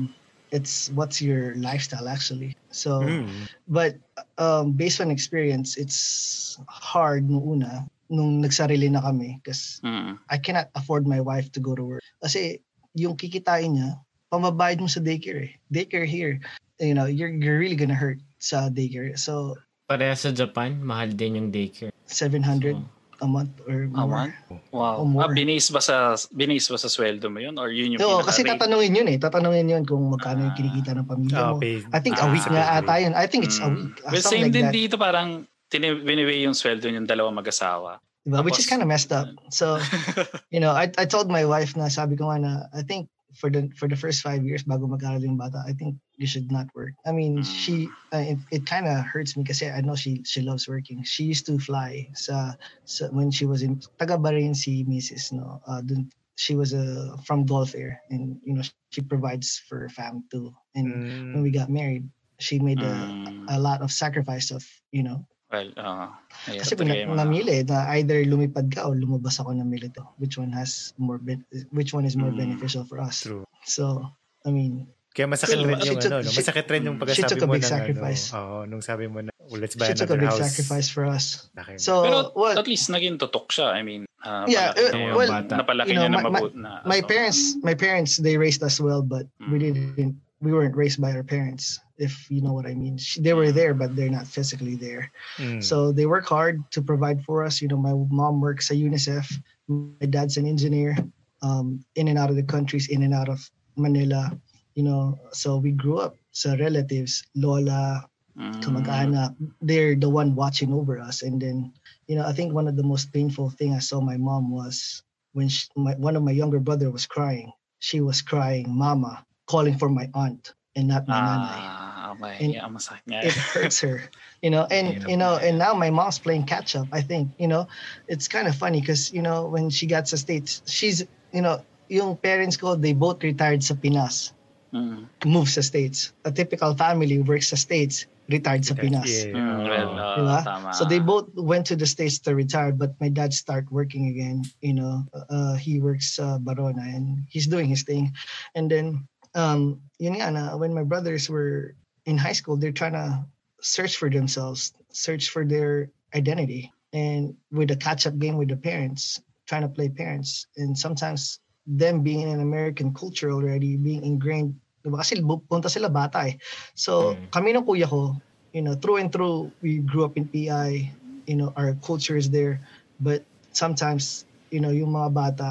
it's what's your lifestyle actually. So Mm. but um, based on experience, it's hard nung una nung nagsarili na kami because Mm. I cannot afford my wife to go to work. Kasi yung kikitain niya, pamabayad mo sa daycare eh. Daycare here, you know, you're, you're really gonna hurt sa daycare. So, Pareha sa Japan, mahal din yung daycare. 700 a month or A more. month? Wow. O more. Ah, binis ba sa binis ba sa sweldo mo yun or yun yung Oo, kasi tatanungin yun eh. Tatanungin yun kung magkano yung Ah. kinikita ng pamilya Ah, mo. paid. I think a Ah, week nga ata yun. I think it's a Mm. week. uh, Well, same like din that. dito parang biniwi yung sweldo yung dalawang mag-asawa. Diba? Which is Tapos- kind of messed up. So, you know, I I told my wife na sabi ko nga na I think for the for the first five years bago mag-aral yung bata, I think you should not work. I mean, Mm. she uh, it, it kind of hurts me kasi I know she she loves working. She used to fly sa, sa when she was in taga Bahrain si Mrs. no. Uh, dun, she was uh, from Gulf Air and you know she provides for her fam too. And when Mm. we got married, she made a, Mm. a lot of sacrifice of you know Well, uh, yeah, kasi kung na, namili na either lumipad ka o lumabas ako ng milito. Which one has more ben- which one is more Mm. beneficial for us? True. So, I mean, Kaya masakit So, rin she yung took- ano, no? masakit rin yung she pagkasabi took a mo big ng sacrifice. ano, oo, nung sabi mo na, well, let's buy she took a another big house. sacrifice for us. So, Pero well, at least naging tutok siya. I mean, uh, Yeah, uh, niya- well, napalaki you know, niya na my- mabuti na. my so, parents, my parents, they raised us well, but we Mm. didn't. We weren't raised by our parents, if you know what I mean. She- They were there, but they're not physically there. Mm. So they work hard to provide for us. You know, my mom works at UNICEF. My dad's an engineer, um, in and out of the countries, in and out of Manila. You know, so we grew up. So relatives, Lola, mm, kamag-anak, they're the one watching over us. And then, you know, I think one of the most painful thing I saw my mom was when she, my, one of my younger brother was crying. She was crying, "Mama," calling for my aunt and not my nanay Ah, okay. And yeah, masakit nga. it hurts her you know and you know and now my mom's playing catch up i think you know it's kind of funny because you know when she got to states she's you know yung parents ko they both retired sa pinas Mm. moved sa states a typical family works sa states retired sa pinas Yeah. Mm, well, uh, Diba? tama. so they both went to the states to retire but my dad start working again you know uh, he works uh, barona and he's doing his thing and then um yun nga na when my brothers were in high school they're trying to search for themselves search for their identity and with a catch up game with the parents trying to play parents and sometimes them being in an American culture already being ingrained diba? kasi punta sila bata eh so Mm. kami ng kuya ko you know through and through we grew up in PI you know our culture is there but sometimes you know yung mga bata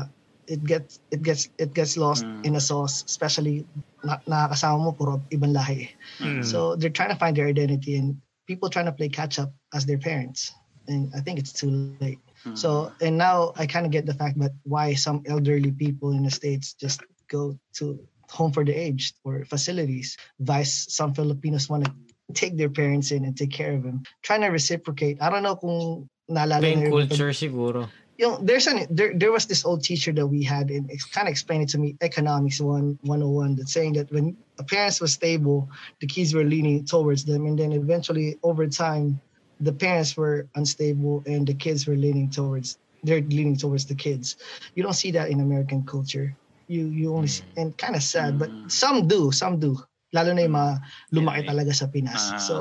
it gets it gets it gets lost Mm. in a sauce especially na, nakakasama mo puro ibang lahi Mm. so they're trying to find their identity and people trying to play catch up as their parents and i think it's too late Mm. so and now i kind of get the fact that why some elderly people in the states just go to home for the aged or facilities vice some filipinos want to take their parents in and take care of them trying to reciprocate i don't know kung naalala Plain niyo yung- culture siguro. Yung there's an there there was this old teacher that we had and kind of explained it to me economics one 101 that's saying that when a parents was stable the kids were leaning towards them and then eventually over time the parents were unstable and the kids were leaning towards they're leaning towards the kids. You don't see that in american culture. You you only see, and kind of sad but Mm. some do some do lalo na yung mga lumaki Yeah. talaga sa Pinas Ah, so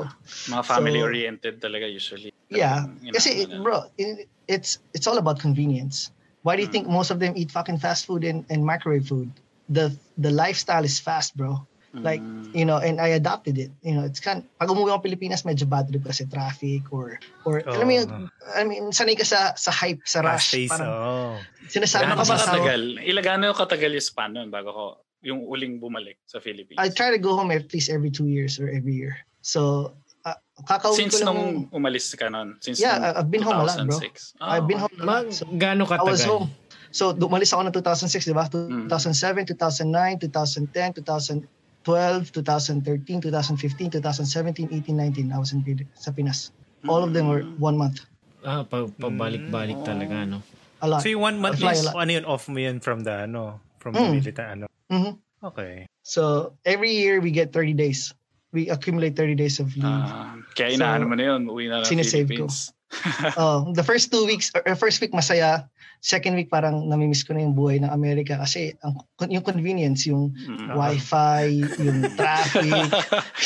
mga family-oriented talaga usually. yeah, Talagang kasi nila. bro, it, it's it's all about convenience. Why do you Mm. think most of them eat fucking fast food and, and microwave food? The the lifestyle is fast, bro. Like, Mm. you know, and I adopted it. You know, it's kind pag umuwi ako Pilipinas, medyo bad trip kasi traffic or or alam mo Oo. yung, I mean, sanay ka sa sa hype, sa rush. Fast pace, Parang oh. sinasabi ko ka sa asawa, katagal? Ilagano yung katagal yung span nun bago ko yung uling bumalik sa Philippines? I try to go home at least every two years or every year. So, uh, kakauwi Since ko lang. nung umalis ka nun? Since Yeah, nung I've been home a lot, bro. 2006? I've been Oh, home a lot. Mag, So, gaano I was katagal? home. So, umalis ako ng 2006, di ba? Mm. 2007, 2009, 2010, 2012, 2013, 2015, 2017, 18, 19. I was in sa Pinas. All of them were Mm. one month. Ah, pa, pabalik-balik Mm. talaga, no? a lot. So yung one month is, ano yun, off mo yun from the, ano, from the Mm. military, ano. Mhm. Okay. So every year we get 30 days. We accumulate 30 days of leave. Ah, kaya So, inaano mo na yun, uwi na ng sinesave ko. Philippines. Oh, the first two weeks, or or first week masaya. Second week parang namimiss ko na yung buhay ng Amerika kasi ang, yung convenience, yung Mm. wifi, yung traffic,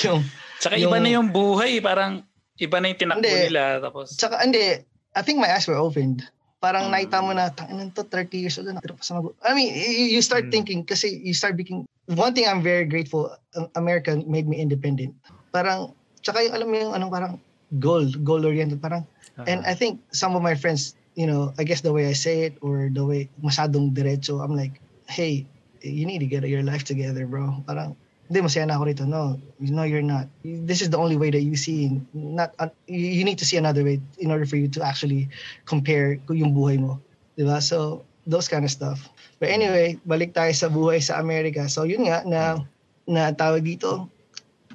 yung Tsaka yung- iba na yung buhay, parang iba na yung tinakbo Hindi. nila. Tapos, Tsaka, hindi, I think my eyes were opened. Parang Mm. nakita mo na, tanginan to, 30 years old na, pero pa sa mag- I mean, you, start Mm. thinking, kasi you start being, one thing I'm very grateful, um, America made me independent. Parang, tsaka yung, alam mo yung, anong parang, goal, goal-oriented, parang, and I think some of my friends, you know, I guess the way I say it, or the way, masyadong diretso, I'm like, hey, you need to get your life together, bro. Parang, hindi, masaya na ako rito. No, no, you're not. This is the only way that you see. Not, uh, you need to see another way in order for you to actually compare yung buhay mo. Di ba? So, those kind of stuff. But anyway, balik tayo sa buhay sa Amerika. So, yun nga, na, na tawag dito,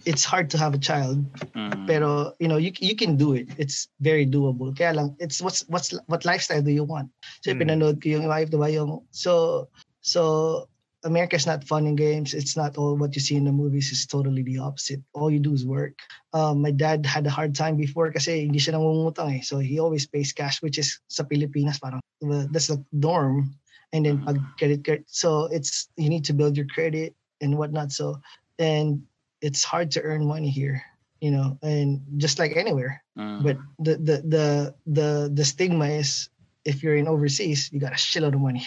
it's hard to have a child mm, pero you know you you can do it it's very doable kaya lang it's what's what's what lifestyle do you want so Hmm. pinanood ko yung wife diba yung so so America's not fun and games. It's not all what you see in the movies. It's totally the opposite. All you do is work. Um, my dad had a hard time before kasi hindi siya nangungutang eh. So he always pays cash which is sa Pilipinas parang that's the norm. And then pag credit card so it's you need to build your credit and whatnot. So and it's hard to earn money here you know and just like anywhere. Mm. but the the the the the stigma is if you're in overseas you got a shitload of money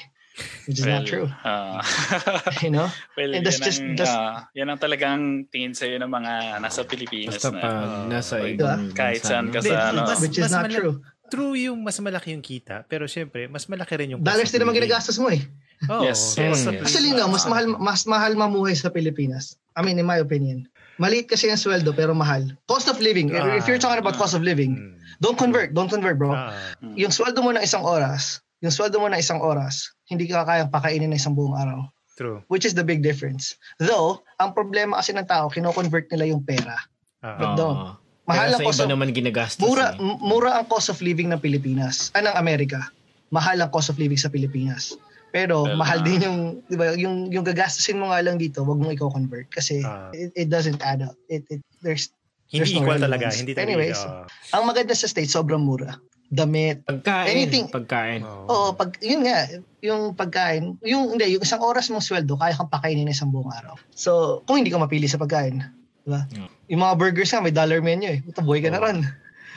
which is not Well, true. ah. you know? Well, And that's yan, just- ang, that's- ah, yan ang talagang tingin sa'yo ng mga nasa Pilipinas Basta na. pa Ah, nasa ibang Kahit bansa, saan no? ka sa ano. which is not true. True yung mas malaki yung kita, pero syempre, mas malaki rin yung dollars cost din naman ginagastos mo eh. Oh, Yes, yes, actually no mas mahal mas mahal mamuhay sa Pilipinas. I mean in my opinion. Maliit kasi yung sweldo pero mahal. Cost of living. If, if you're talking about cost of living Mm. don't convert don't convert bro. Ah, yung sweldo mo na isang oras yung sweldo mo na isang oras hindi ka kayang pakainin ng isang buong araw true. which is the big difference. Though, ang problema kasi ng tao, kino-convert nila yung pera. Ah, But Oo. don't. Mahal ang cost of, naman ginagastos. mura, eh. mura ang cost of living ng Pilipinas, ah, ng Amerika. Mahal ang cost of living sa Pilipinas. Pero Well, mahal ah. din yung, di ba, yung, yung gagastusin mo nga lang dito, wag mong i-convert kasi Ah. it, it doesn't add up. It, it, there's, hindi there's no equal talaga. relevance. Hindi talaga. Anyways, ah, ang maganda sa States, sobrang mura. Damit, Pagkain. anything- Pagkain. oh. Oo, pag yun nga, yung pagkain, yung hindi, yung isang oras mong sweldo, kaya kang pakainin ng isang buong araw. So, kung hindi ka mapili sa pagkain, di ba? Yeah. Yung mga burgers nga, may dollar menu eh. Puta, buhay ka na Oo. ron.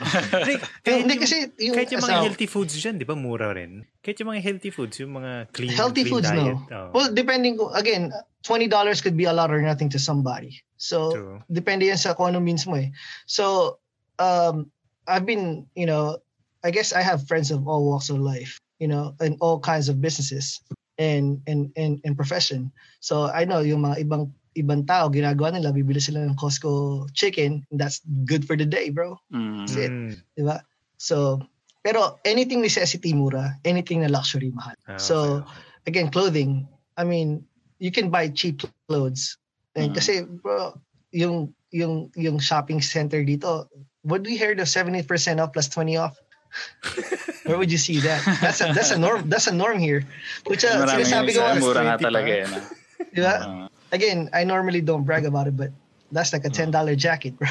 Hindi, Eh, hindi kasi yung, kahit yung mga asawa- healthy foods dyan, di ba, mura rin? Kahit yung mga healthy foods, yung mga clean, healthy clean foods, diet. no? Oh, Well, depending, again, $20 could be a lot or nothing to somebody. So, true. depende yan sa kung ano means mo eh. So, um, I've been, you know, I guess I have friends of all walks of life, you know, and all kinds of businesses and and and, and profession. So I know yung mga ibang ibang tao ginagawa nila bibili sila ng Costco chicken and that's good for the day, bro. Mm. That's it. Mm. Di ba? So pero anything necessity mura, anything na luxury mahal. Ah, So okay. again, clothing. I mean, you can buy cheap clothes. And Mm. kasi bro, yung yung yung shopping center dito, would we hear the 70% off plus 20 off? Where would you see that? That's a, that's a norm that's a norm here. Which uh, sinasabi ko, mura nga 20 pa. talaga eh. No? di ba? Again, I normally don't brag about it, but that's like a $10 jacket, bro.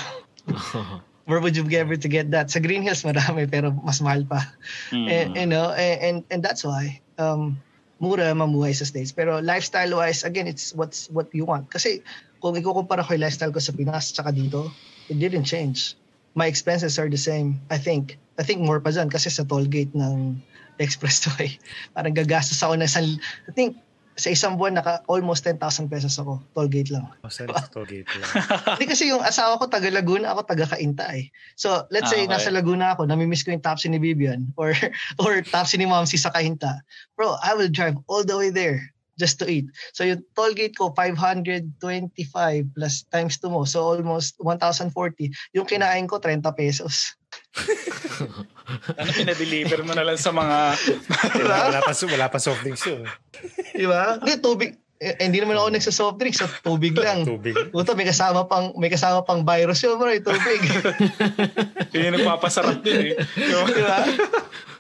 Where would you be able to get that? Sa Green Hills marami pero mas mahal pa. Mm. And, you know, and, and and that's why um mura mamuhay sa States. Pero lifestyle wise, again, it's what's what you want. Kasi kung ikukumpara ko yung lifestyle ko sa Pinas tsaka dito, it didn't change. My expenses are the same. I think I think more pa dyan kasi sa toll gate ng expressway. Parang gagastos ako na isang, I think sa isang buwan naka almost 10,000 pesos ako. Toll gate lang. Oh, sa toll gate lang. Hindi kasi yung asawa ko taga Laguna, ako taga Cainta eh. So, let's Ah, say okay. nasa Laguna ako, namimiss ko yung Tapsi ni Vivian or or Tapsi ni Mamsi sa Cainta. Bro, I will drive all the way there just to eat. So yung toll gate ko 525 plus times 2 mo. So almost 1,040. Yung kinain ko 30 pesos. Ano pinadeliver mo na lang sa mga... wala, wala, pa, wala pa soft drinks yun. Di ba? Hindi, tubig. Eh, hindi naman ako nagsa-soft drinks, so tubig lang. Tubig. Puta, may kasama pang may kasama pang virus yun, bro, yung tubig. Yun yung nagpapasarap din eh. Di ba?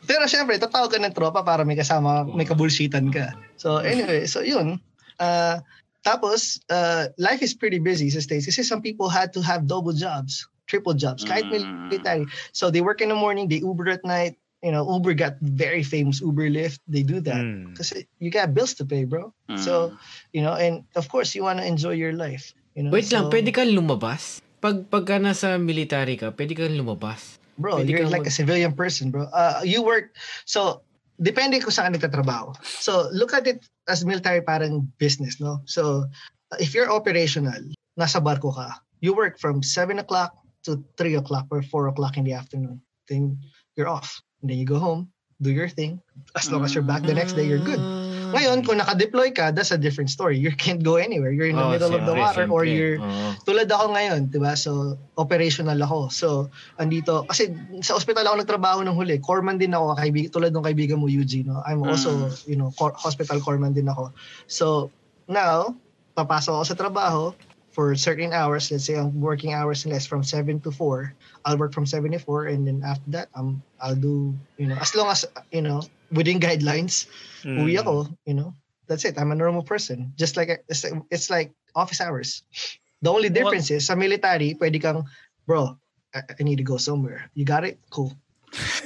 Pero syempre, tatawag ka ng tropa para may kasama, may kabulsitan ka. So anyway, so yun. Uh, tapos, uh, life is pretty busy sa States kasi some people had to have double jobs, triple jobs, kahit Mm. military. So they work in the morning, they Uber at night. You know, Uber got very famous, Uber Lyft, they do that. Mm. You got bills to pay, bro. Mm. So, you know, and of course, you want to enjoy your life. You know? Wait lang, So, pwede kang lumabas? Pag pagka nasa military ka, pwede kang lumabas. Bro, Pwede you're kang like mag- a civilian person, bro. Uh, you work, so, depende kung saan ka nagtatrabaho. So, look at it as military parang business, no? So, if you're operational, nasa barko ka, you work from 7 o'clock to 3 o'clock or 4 o'clock in the afternoon. Then, you're off. And then you go home, do your thing. As long as you're back the next day, you're good. Ngayon, kung naka-deploy ka, that's a different story. You can't go anywhere. You're in the Oh, middle of the water or you're Oo. tulad ako ngayon, 'di ba? So operational ako. So andito kasi sa ospital ako nagtrabaho nung huli. Corpsman din ako, kaibigan tulad ng kaibigan mo Eugene, no? I'm also, you know, cor- hospital corpsman din ako. So now, papasok ako sa trabaho for certain hours. Let's say ang working hours nila is from 7 to 4. I'll work from 7 to 4 and then after that, um, I'll do, you know, as long as, you know, within guidelines, Mm. uwi ako, you know, that's it. I'm a normal person. Just like, it's, it's like office hours. The only difference is, sa military, pwede kang, bro, I, I need to go somewhere. You got it? Cool.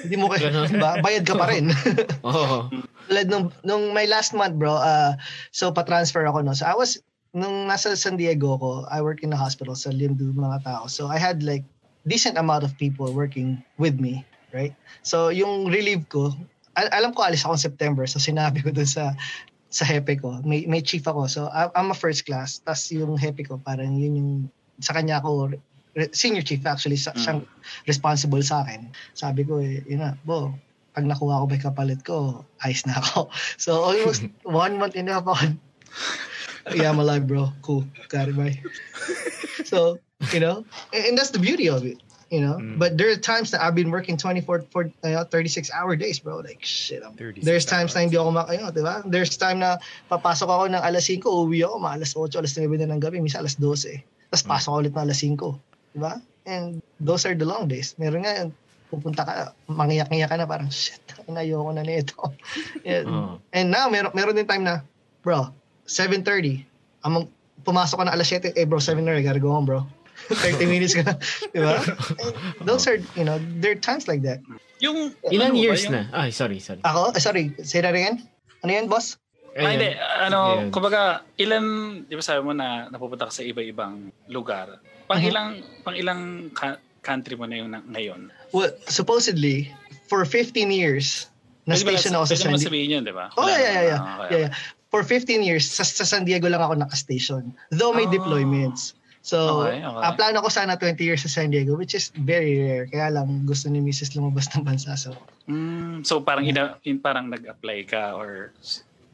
Hindi mo diba? bayad ka pa rin. Oo. Tulad nung, nung my last month, bro, uh, so pa-transfer ako, no? So I was, nung nasa San Diego ko, I work in the hospital sa Lindu, mga tao. So I had like, decent amount of people working with me, right? So yung relief ko, al- alam ko alis ako September, so sinabi ko dun sa sa hepe ko, may, may chief ako. So I'm a first class, tas yung hepe ko, parang yun yung, sa kanya ako, senior chief actually, sa, siyang responsible sa akin. Sabi ko, eh, yun na, bo, pag nakuha ko ba kapalit ko, ayos na ako. So almost one month and a half ako. Yeah, I'm alive, bro. Cool. Got it, bye. so, you know, and, and that's the beauty of it, you know. Mm. But there are times that I've been working 24, for, uh, 36 hour days, bro. Like, shit. I'm, 36 there's times na hindi ako makayo, di ba? There's time na papasok ako ng alas 5, uwi ako, mga alas 8, alas 9 na ng gabi, minsan alas 12. Tapos Mm. pasok ulit ng alas 5, di ba? And those are the long days. Meron nga pupunta ka, mangiyak-ngiyak ka na parang, shit, ayoko na nito. And, Oo. and now, meron, meron din time na, bro, 7.30, amang pumasok ka na alas 7, eh bro, 7.30, gotta go home, bro. 30 minutes ka na, di ba? And those are, you know, there are times like that. Yung, Ilan ano years yung- na? Ay, sorry, sorry. Ako, eh, sorry, say that again? Ano yan, boss? Ah, hindi. Ano, Ayun. kumbaga, ilan, di ba sabi mo na napupunta ka sa iba-ibang lugar? Pang Mhm. ilang, pang ilang ka- country mo na yung na- ngayon? Well, supposedly, for 15 years, na-station ako sa Pwede mo sabihin yun, di ba? Oh, yeah, yeah, naman. yeah. Ah, okay, yeah, yeah. For 15 years, sa, sa San Diego lang ako naka-station. Though may Oh. deployments. So, Okay, okay. ang plano ko sana 20 years sa San Diego, which is very rare. Kaya lang, gusto ni Mrs. lumabas ng bansa. So, Mm, so parang ina, in, parang nag-apply ka or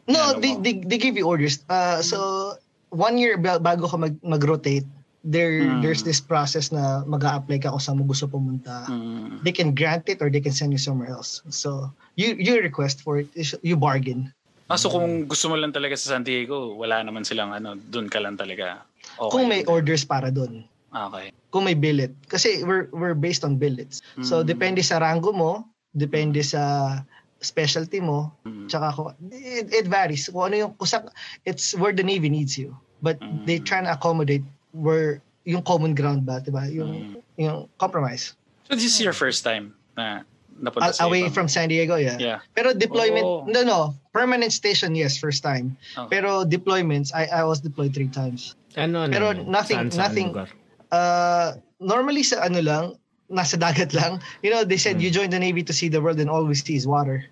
no, Ano they, they, they give you orders. Uh, so, one year ba- bago ka mag, mag-rotate, there Hmm. there's this process na mag apply ka kung saan mo gusto pumunta. mm, They can grant it or they can send you somewhere else. So, you you request for it, you bargain. Ah, so kung gusto mo lang talaga sa San Diego, wala naman silang ano, doon ka lang talaga. Okay. Kung may orders para doon. Okay. Kung may billet. Kasi we're, we're based on billets. So, Mm. depende sa rango mo, depende sa specialty mo, Mm. tsaka kung, it, it varies. Kung ano yung, sa, it's where the Navy needs you. But Mm. they try to accommodate where yung common ground ba, diba? Mm. Yung, yung compromise. So this is your first time na napunta sa away ibang- from San Diego, yeah. Yeah. Pero deployment, Oh. no, no. Permanent station, yes, first time. Okay. Pero deployments, I, I was deployed three times. Ano, ano? Pero nothing- Saan- saan nothing- lugar? Uh, normally sa ano lang, nasa dagat lang. You know, they said you join the Navy to see the world and all we see is water.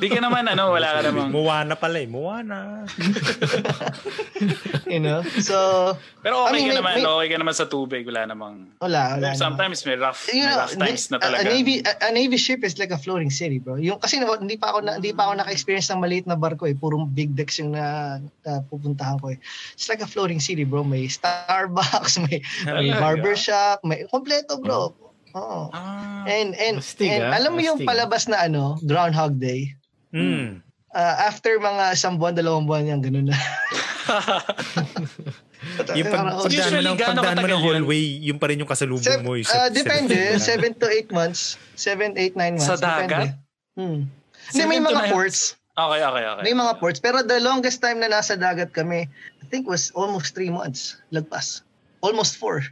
Di ka naman ano, wala ka namang. Moana pala eh. Moana. You know? So, Pero I okay mean, ka may- naman, may- okay ka naman sa tubig, wala namang. wala. wala naman. Sometimes may rough, you may know, rough times a- na a, talaga. navy a, a navy ship is like a floating city, bro. Yung kasi hindi pa ako na, hindi pa ako naka-experience ng maliit na barko eh, purong big decks yung na, na pupuntahan ko eh. It's like a floating city, bro. May Starbucks, may, may Talaga? barbershop, may kompleto, bro. Oo. Ah, And and, Astig, and ah. alam mo yung Astig. palabas na ano, Groundhog Day. Mm. uh, after mga isang buwan, dalawang buwan yan, ganun na. yung pag, pagdaan mo Usually, ng, pagdaan mo ng yun? hallway, yung pa rin yung kasalubong Sev- mo. Yung sa- depende. sa- 7 to 8 months. 7, 8, 9 months. Sa Depende. dagat? Hmm. Hindi, may mga ports. Okay, okay, okay. May mga ports. Pero the longest time na nasa dagat kami, I think was almost 3 months. Lagpas. Almost 4.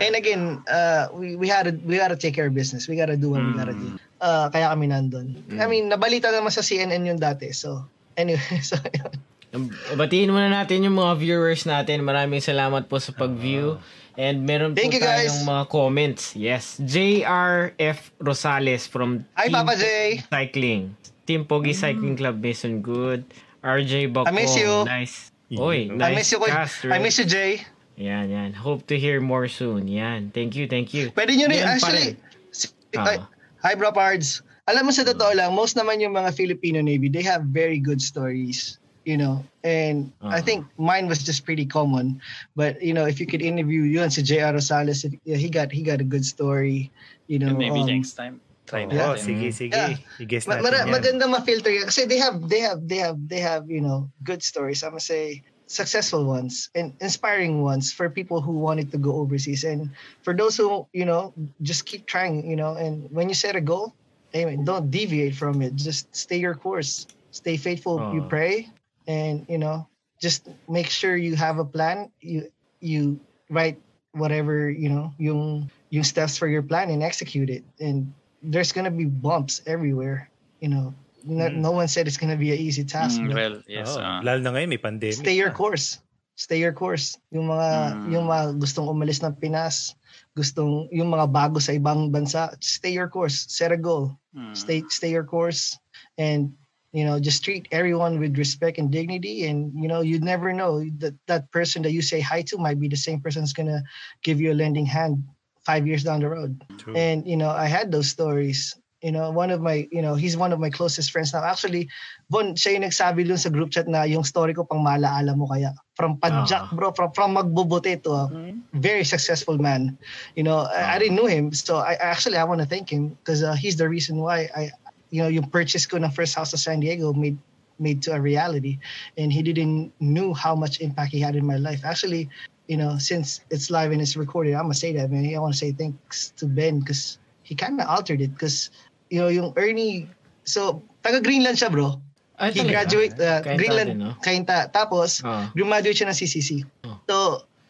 And again, uh, we we had to, we gotta take care of business. We gotta do what we gotta do. Uh, kaya kami nandun. I mean, nabalita naman sa CNN yun dati. So, anyway. So, yun. Batiin muna natin yung mga viewers natin. Maraming salamat po sa pag-view. And meron Thank po you, guys. tayong mga comments. Yes. JRF Rosales from Hi, Team Papa J. Cycling. Team Pogi Cycling Club Mason Good. RJ Bacong. I miss you. Nice. Oy, I nice I miss you, cast, I miss you, Jay. Yan, yan. Hope to hear more soon. Yan. Thank you, thank you. Pwede nyo rin, Yan actually, rin. si- Ah. ay, hi bro Pards. Alam mo sa totoo lang, most naman yung mga Filipino Navy, they have very good stories, you know. And Ah. I think mine was just pretty common. But, you know, if you could interview yun si J.R. Rosales, if, yeah, he got he got a good story, you know. Maybe um, next time. Try Oo, natin. sige, sige. Yeah. I-guess Ma- natin mara- yan. maganda ma-filter yan. Kasi they have, they have, they have, they have, you know, good stories. I'm gonna say successful ones and inspiring ones for people who wanted to go overseas. And for those who, you know, just keep trying, you know, and when you set a goal, amen, don't deviate from it. Just stay your course. Stay faithful. You Oh. pray and, you know, just make sure you have a plan. You, you write whatever, you know, yung, yung steps for your plan and execute it. And there's gonna be bumps everywhere. You know, no, Mm. no one said it's gonna be an easy task. Mm, but well, yes. Oo, ah. lalo na ngayon, may pandemic. stay your course. Stay your course. Yung mga Mm. yung mga gustong umalis ng Pinas, gustong yung mga bago sa ibang bansa, stay your course. Set a goal. Mm. Stay stay your course and you know just treat everyone with respect and dignity and you know you never know that that person that you say hi to might be the same person that's going to give you a lending hand 5 years down the road. True. And you know, I had those stories. You know, one of my, you know, he's one of my closest friends now. Actually, Bon, siya yung nagsabi dun sa group chat na yung story ko pang malaala mo kaya. From padjak, Ah. bro, from, from magbubuti to a very successful man. You know, I, I didn't know him. So I I actually, I want to thank him because uh, he's the reason why I, you know, yung purchase ko ng first house sa San Diego made made to a reality. And he didn't knew how much impact he had in my life. Actually, you know, since it's live and it's recorded, I'm gonna say that, man. I want to say thanks to Ben because he kind of altered it. Because you know, yung Ernie, so taga Greenland siya, bro. Ay, He talaga? graduate uh, Kainta Greenland, din, no? Kainta. Tapos Ah. graduate siya ng CCC. Oh. So,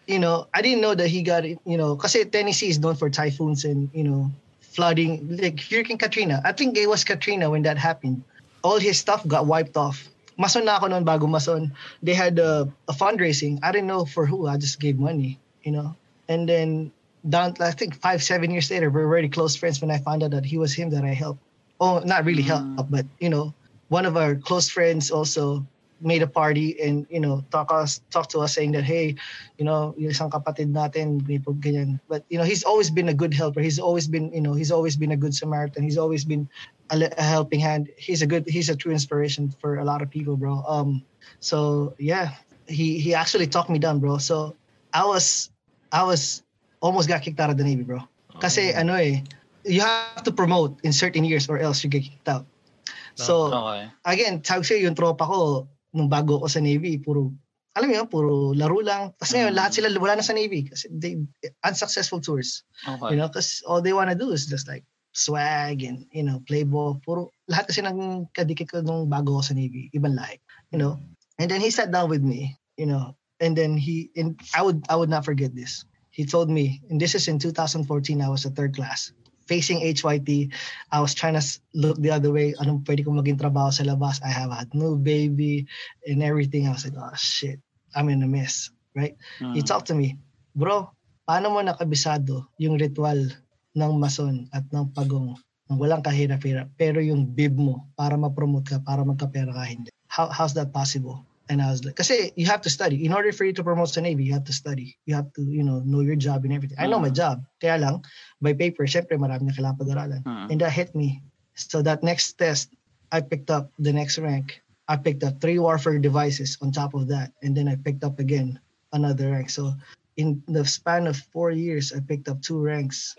you know, I didn't know that he got, you know, kasi Tennessee is known for typhoons and, you know, flooding. Like Hurricane Katrina. I think it was Katrina when that happened. All his stuff got wiped off. Mason na ako noon bago mason. They had a, a fundraising. I didn't know for who. I just gave money, you know. And then down, I think five, seven years later, we're already close friends when I found out that he was him that I helped. Oh, not really help, but, you know, one of our close friends also made a party and you know talk us talk to us saying that hey you know yung isang kapatid natin may po- ganyan. But you know he's always been a good helper. He's always been you know he's always been a good samaritan. He's always been a, a helping hand. He's a good he's a true inspiration for a lot of people bro. Um so yeah he he actually talked me down bro. So i was i was almost got kicked out of the navy bro kasi ano eh you have to promote in certain years or else you get kicked out so Okay. again, tawag sa'yo, yung tropa ko, nung bago ako sa Navy, puro, alam mo yun, puro laro lang. Tapos ngayon, Mm. lahat sila wala na sa Navy kasi they, unsuccessful tours. Okay. You know, because all they wanna do is just like swag and, you know, play ball. Puro, lahat kasi ng kadikit ko nung bago ako sa Navy, ibang lahi. You know? And then he sat down with me, you know, and then he, and I would, I would not forget this. He told me, and this is in 2014, I was a third class facing HYT. I was trying to look the other way. Anong pwede kong maging trabaho sa labas? I have a new baby and everything. I was like, oh shit, I'm in a mess, right? He Mm. talked to me, bro, paano mo nakabisado yung ritual ng mason at ng pagong ng walang kahirap-hirap pero yung bib mo para ma-promote ka, para magkapera ka, hindi. How, how's that possible? And I was like, kasi you have to study. In order for you to promote sa Navy, you have to study. You have to, you know, know your job and everything. I know my Mm. job. Kaya lang, by paper, syempre marami na kailangan pag-aralan. Mm. And that hit me. So that next test, I picked up the next rank. I picked up three warfare devices on top of that. And then I picked up again another rank. So in the span of four years, I picked up two ranks.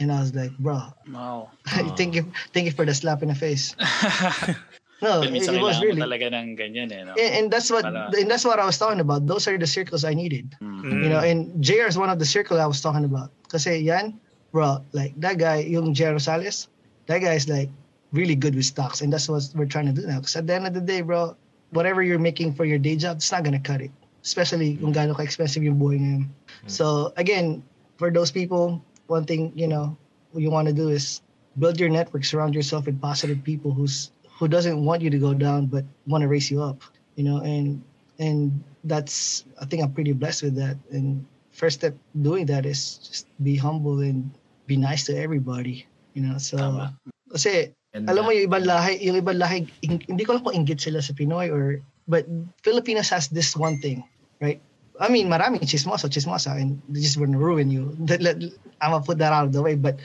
And I was like, bro, Wow. Thank you, thank you for the slap in the face. No, Well, it, minsan it was really. mo talaga ng ganyan eh. No? And, and that's what Para- and that's what I was talking about. Those are the circles I needed. Mm. You know, and JR is one of the circle I was talking about. Kasi yan, bro, like that guy, yung JR Rosales, that guy is like really good with stocks. And that's what we're trying to do now. Because at the end of the day, bro, whatever you're making for your day job, it's not gonna cut it. Especially kung gaano ka-expensive yung buhay ngayon. So again, for those people, one thing, you know, you want to do is build your network, surround yourself with positive people who's who doesn't want you to go down but want to raise you up. You know, and and that's I think I'm pretty blessed with that. And first step doing that is just be humble and be nice to everybody. You know, so Tama. kasi Ganda. alam mo yung ibang lahi, yung ibang lahi, hindi ko alam kung inggit sila sa Pinoy or but Filipinos has this one thing, right? I mean, maraming chismoso, chismosa, and they just want to ruin you. I'm gonna put that out of the way. But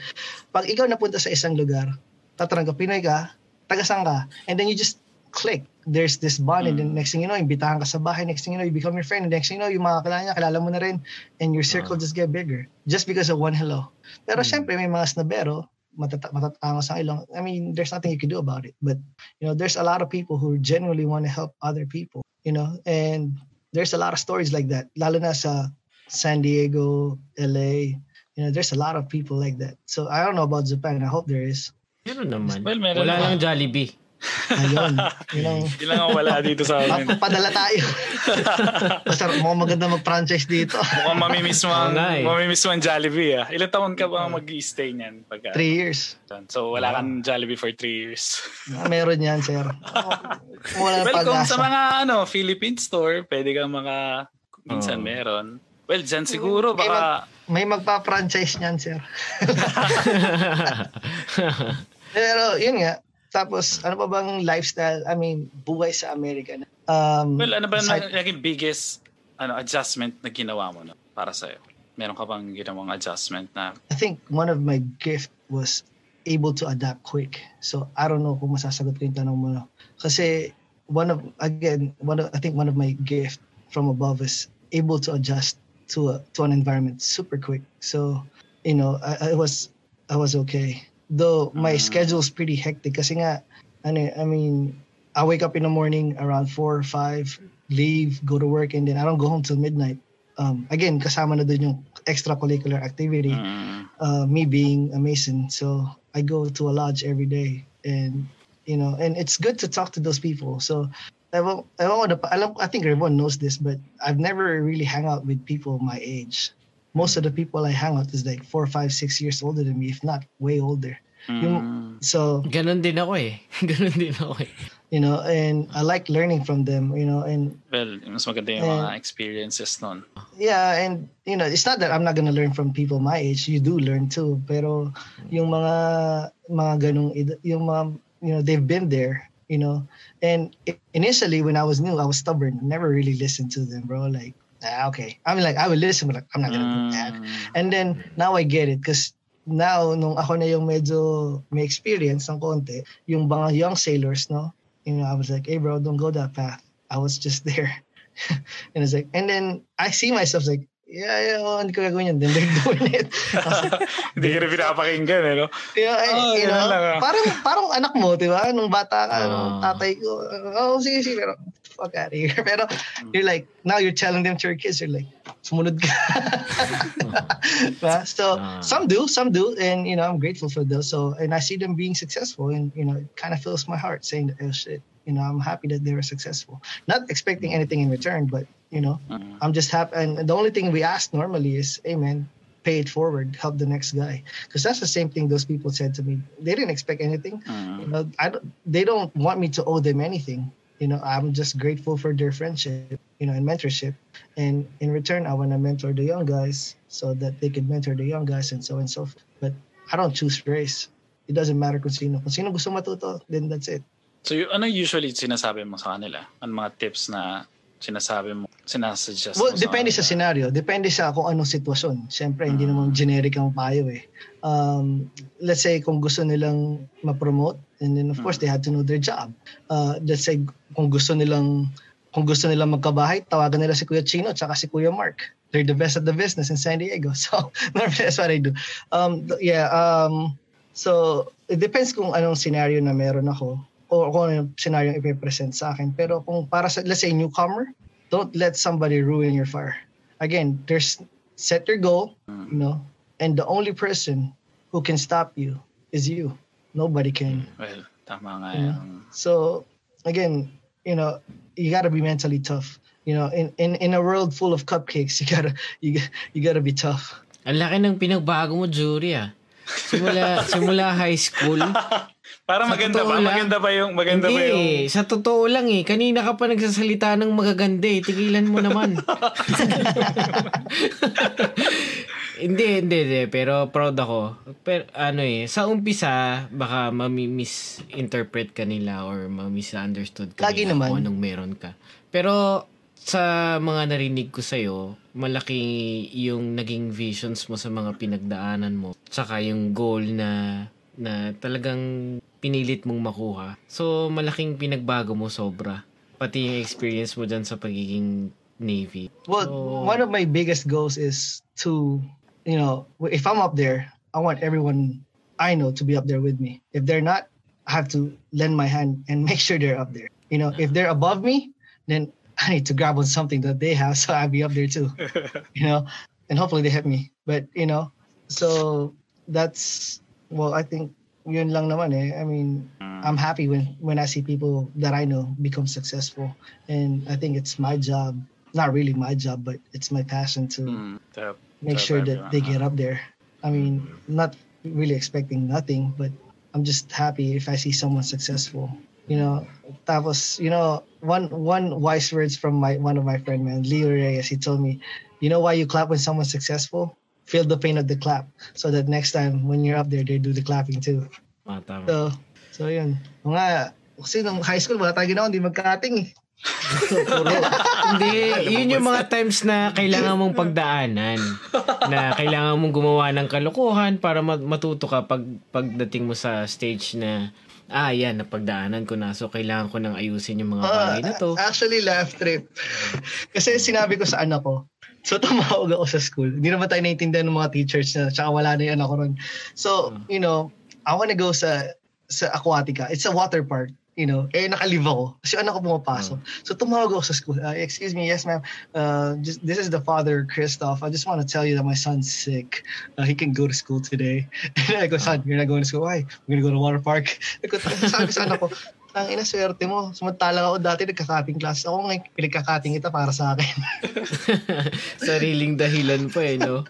pag ikaw napunta sa isang lugar, ka, Pinoy ka, tagasang ka, and then you just click. There's this bond, and then mm. next thing you know, imbitahan ka sa bahay, next thing you know, you become your friend, and next thing you know, yung mga kilala niya, kilala mo na rin, and your circle ah. just get bigger. Just because of one hello. Pero mm. syempre, may mga snabero, matata- matatangos ang ilong. I mean, there's nothing you can do about it. But, you know, there's a lot of people who genuinely want to help other people, you know, and there's a lot of stories like that. Lalo na sa San Diego, LA, you know, there's a lot of people like that. So I don't know about Japan. I hope there is. Meron naman. Well, meron Wala naman. lang Jollibee. Ayun. yun ang Hindi lang ang wala dito sa amin. Padala tayo. Basta mukhang maganda mag-franchise dito. Mukhang mamimiss mo ang, eh. mamimiss mo ang Jollibee ah. Ilang taon ka ba mag-stay niyan? Pagka, Three years. So wala kang Jollibee for three years. Ah, Meron yan, sir. Wala well, kung sa mga ano, Philippine store, pwede kang maka... Minsan Oo. meron. Well, dyan siguro baka... May magpa-franchise niyan, sir. Pero yun nga. Tapos, ano pa bang lifestyle, I mean, buhay sa Amerika? Um, Well, ano ba aside- na, naging biggest ano, adjustment na ginawa mo na para sa'yo? Meron ka bang ginawang adjustment na I think one of my gift was able to adapt quick. So I don't know kung masasagot ko yung tanong mo. no. Kasi one of again, one of, I think one of my gift from above is able to adjust to a, to an environment super quick. So you know, I, I was I was okay. Though my Mm. is pretty hectic kasi nga ano, eh, I mean, I wake up in the morning around 4 or 5, leave, go to work and then I don't go home till midnight. Um, again, kasama na dun yung extracurricular activity mm, uh, me being a Mason. So I go to a lodge every day, and you know, and it's good to talk to those people. So I won't, I won't, I think everyone knows this, but I've never really hung out with people my age. Most of the people I hang out with is like four, five, six years older than me, if not way older. mm, So Ganon din ako eh. Ganon din ako eh. you know, and I like learning from them. You know, and well, mas maganda yung mga experiences nun. yeah, and you know, it's not that I'm not gonna learn from people my age. You do learn too, pero yung mga mga ganung ed- yung mga you know they've been there, you know. And initially when I was new, I was stubborn. Never really listened to them, bro. Like, ah, okay. I mean, like I would listen, but like, I'm not gonna do that. Mm, And then now I get it because now nung ako na yung medyo may experience ng konti, yung mga young sailors, no? You know, I was like, hey bro, don't go that path. I was just there. and it's like, and then I see myself like, yeah, yeah, oh, hindi ko gagawin yun. Then they're doing it. I was like, Hindi ka na pinapakinggan, eh, no? yeah, I- Oh, you know, lang, ah. parang, parang anak mo, di ba? Nung bata ka, nung Ah. tatay ko, oh, sige, sige, pero fuck out of here. Pero you're like, now you're telling them to your kids, you're like, sumunod ka. Diba? so, Ah. some do, some do, and, you know, I'm grateful for those. So, and I see them being successful, and, you know, it kind of fills my heart saying, oh, shit, you know, I'm happy that they were successful. Not expecting anything in return, but, you know, Mm. I'm just happy. And the only thing we ask normally is, hey, man, pay it forward, help the next guy. Because that's the same thing those people said to me. They didn't expect anything. Mm. You know, I don't, they don't want me to owe them anything. You know, I'm just grateful for their friendship, you know, and mentorship. And in return, I want to mentor the young guys so that they could mentor the young guys and so on and so forth. But I don't choose race. It doesn't matter kung sino. Kung sino gusto matuto, then that's it. So, y- ano usually sinasabi mo sa kanila? Ano mga tips na sinasabi mo, sinasuggest Well, mo depende sa kanila? scenario. Depende sa kung anong sitwasyon. Siyempre, hindi Mm. naman generic ang payo eh. Um, let's say kung gusto nilang ma-promote, and then of course, they had to know their job. Uh, let's say kung gusto nilang kung gusto nilang magkabahay, tawagan nila si Kuya Chino at si Kuya Mark. They're the best at the business in San Diego. So, normally that's what I do. Um, yeah, um, so it depends kung anong scenario na meron ako. O kung ano yung scenario yung ipipresent sa akin. Pero kung para sa, let's say, newcomer, don't let somebody ruin your fire. Again, there's set your goal, you know, and the only person who can stop you is you. Nobody can. Well, tama nga Yeah. yan. So again, you know, you gotta be mentally tough. You know, in, in, in a world full of cupcakes, you gotta you, you gotta be tough. Ang laki ng pinagbago mo, Jury, ah. Simula, simula high school. Para Sa maganda ba? lang, Maganda ba yung maganda Hindi, ba yung eh. sa totoo lang eh. Kanina ka pa nagsasalita ng magaganda eh. Tigilan mo naman. hindi, hindi, hindi. Pero proud ako. Pero ano eh, sa umpisa, baka mami-misinterpret ka nila or ma-misunderstood ka Lagi nila naman. kung anong meron ka. Pero sa mga narinig ko sa'yo, malaki yung naging visions mo sa mga pinagdaanan mo. Tsaka yung goal na na talagang pinilit mong makuha. So, malaking pinagbago mo sobra. Pati yung experience mo dyan sa pagiging Navy. Well, So- one of my biggest goals is to, you know, if I'm up there, I want everyone I know to be up there with me. If they're not, I have to lend my hand and make sure they're up there. You know, if they're above me, then I need to grab on something that they have so I'll be up there too. you know, and hopefully they help me. But you know, so that's well, I think yun lang naman eh. I mean, I'm happy when when I see people that I know become successful, and I think it's my job. Not really my job, but it's my passion to Hmm, tap- make tap sure that they get up there. I mean, not really expecting nothing, but I'm just happy if I see someone successful. You know, that was you know one one wise words from my one of my friend man Leo Reyes. He told me, you know why you clap when someone's successful? Feel the pain of the clap, so that next time when you're up there, they do the clapping too. Ah, tama. So, so yun. Mga, kasi nung high school, wala tayo ginawa, hindi magkating eh. Hindi, yun yung mga times na kailangan mong pagdaanan. na kailangan mong gumawa ng kalokohan para mat- matuto ka pag pagdating mo sa stage na ah, yan, napagdaanan ko na. So, kailangan ko nang ayusin yung mga bagay na to. Ah, actually, laugh trip. Kasi sinabi ko sa anak ko, so tumawag ako sa school. Hindi naman tayo naiintindihan ng mga teachers na tsaka wala na yung anak ko ron. So, Hmm. you know, I wanna go sa sa Aquatica. It's a water park. You know, eh nakalive ako. Kasi anak ko pumapasok. Hmm. So tumawag ako sa school. Uh, excuse me, yes ma'am. Uh, just, this is the father, Christoph. I just want to tell you that my son's sick. Uh, he can go to school today. And I go, son, you're not going to school. Why? We're gonna go to water park. I go, sabi sa anak ko, ang ina swerte mo. Samantalang ako dati nagkakating class. Ako ngayon pinagkakating ita para sa akin. Sariling dahilan pa eh, no?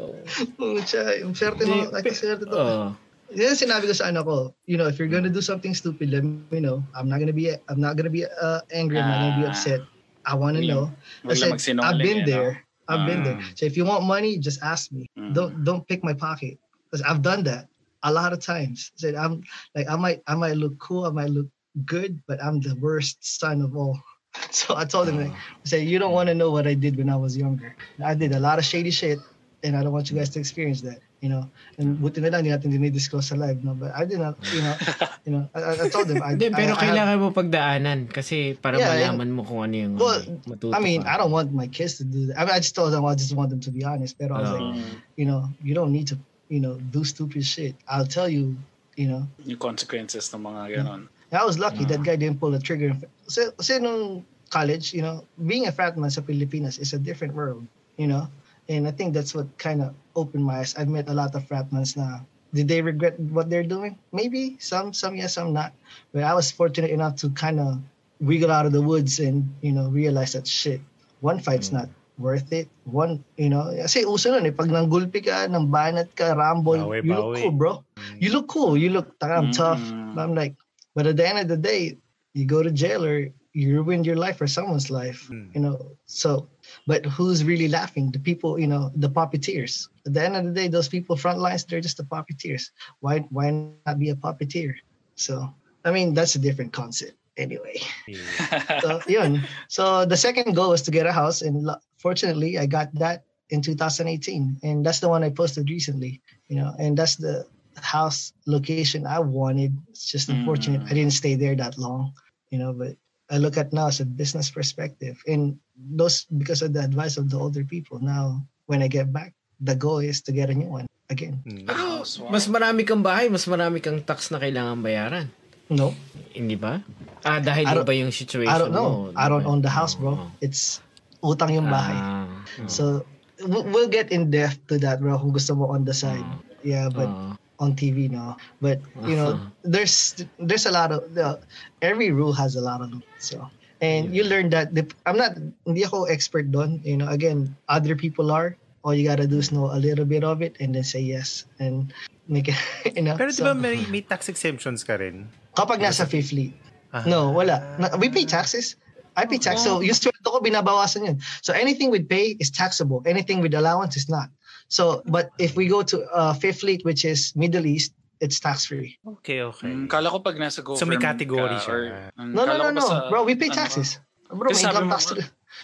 Oo, siya, yung swerte mo, Di- ay, swerte to. Oo. Yan ang sinabi ko sa anak ko, you know, if you're gonna do something stupid, let me know. I'm not gonna be, I'm not gonna be uh, angry. I'm not gonna be Ah. upset. I Wag know. I said, I've been eh, no? there. I've been Ah. there. So if you want money, just ask me. Mm. Don't don't pick my pocket because I've done that a lot of times. I said I'm like I might I might look cool, I might look good, but I'm the worst son of all. So I told him like, I said you don't want to know what I did when I was younger. I did a lot of shady shit, and I don't want you guys to experience that. You know, and buti na lang, hindi natin dinidisclose sa live, no? But I did not, you know, you know, I, I- I told them, I, Hindi, pero I, I have- kailangan mo pagdaanan kasi para Yeah, malaman mo kung ano yung Well, matuto I mean, ka. I don't want my kids to do that. I mean, I just told them I just want them to be honest. But I was like, oh. you know, you don't need to, you know, do stupid shit. I'll tell you, you know. Yung consequences ng mga ganon. And I was lucky that mm. guy didn't pull the trigger. Kasi, kasi nung college, you know, being a frat man sa Pilipinas is a different world, you know. And I think that's what kind of opened my eyes. I've met a lot of fratmans now. Did they regret what they're doing? Maybe some, some yes, some not. But I was fortunate enough to kind of wiggle out of the woods and you know realize that shit. One fight's mm. not worth it. One, you know, kasi uso nun eh, pag nanggulpi ka, nang banat ka, rumble, Bawi, you look cool, bro. You look cool. You look, I'm tough. Mm. I'm like, but at the end of the day, you go to jail or you ruined your life or someone's life, Mm. you know. So, but who's really laughing? The people, you know, the puppeteers. At the end of the day, those people front lines, they're just the puppeteers. Why, why not be a puppeteer? So, I mean, that's a different concept anyway. Yeah. So, yun. So the second goal was to get a house, and lo- fortunately, I got that in 2018, and that's the one I posted recently. You know, and that's the house location I wanted. It's just unfortunate I didn't stay there that long. You know, but I look at now as a business perspective, and those because of the advice of the older people. Now, when I get back, the goal is to get a new one again. Mm. Pero mas marami kang bahay, mas marami kang tax na kailangan bayaran. No. Hindi ba? Ah, dahil I iba yung situation I don't mo. know. I don't own the house, bro. Oo. It's utang yung bahay. Ah, So, w- we'll get in depth to that, bro, kung gusto mo on the side. Yeah, but oo. on TV, no. But, you know, there's there's a lot of, the, every rule has a lot of them. So, and you learn that, the, I'm not, hindi ako expert doon. You know, again, other people are. All you gotta do is know a little bit of it and then say yes. And make it, you know. Pero di so, ba may, may tax exemptions ka rin? Kapag nasa fifth fleet. Ah. No, wala. We pay taxes. I pay tax. So, yung sweldo ko, binabawasan yun. So, anything with pay is taxable. Anything with allowance is not. So, but if we go to uh, Fifth Fleet, which is Middle East, it's tax-free. Okay, okay. Mm, kala ko pag nasa So, may government category ka, siya. or, mm, No, no, no, no. sa- Bro, we pay ano taxes. Bro, Kasi may income mo- tax.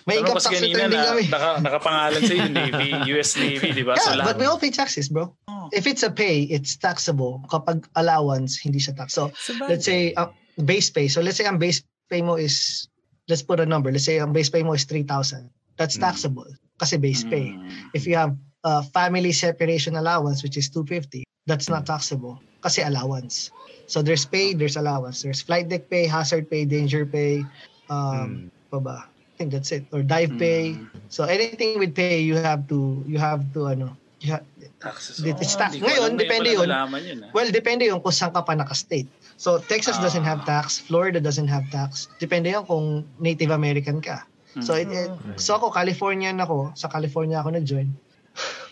May income tax return din na, kami. naka, nakapangalan sa yung Navy, US Navy, di ba? So, Yeah, lahat- but we all pay taxes, bro. Oh. If it's a pay, it's taxable. Kapag allowance, hindi siya tax. So, let's say uh, base pay. So let's say ang base pay mo is let's put a number. Let's say ang base pay mo is 3,000. That's Mm. taxable kasi base pay. Mm. If you have uh, family separation allowance which is 250, that's not taxable kasi allowance. So there's pay, there's allowance. There's flight deck pay, hazard pay, danger pay, um pa ba? I think that's it. Or dive pay. Mm. So anything with pay you have to you have to ano, you ha- Taxes. It's Oh, tax. di ko Ngayon, depende yun. yun. ah. Well, depende yung kung saan ka pa naka-state. So, Texas doesn't have tax. Florida doesn't have tax. Depende yung kung Native American ka. So, it, it- so ako, Californian ako. Sa California ako nag-join.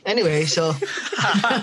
Anyway, so,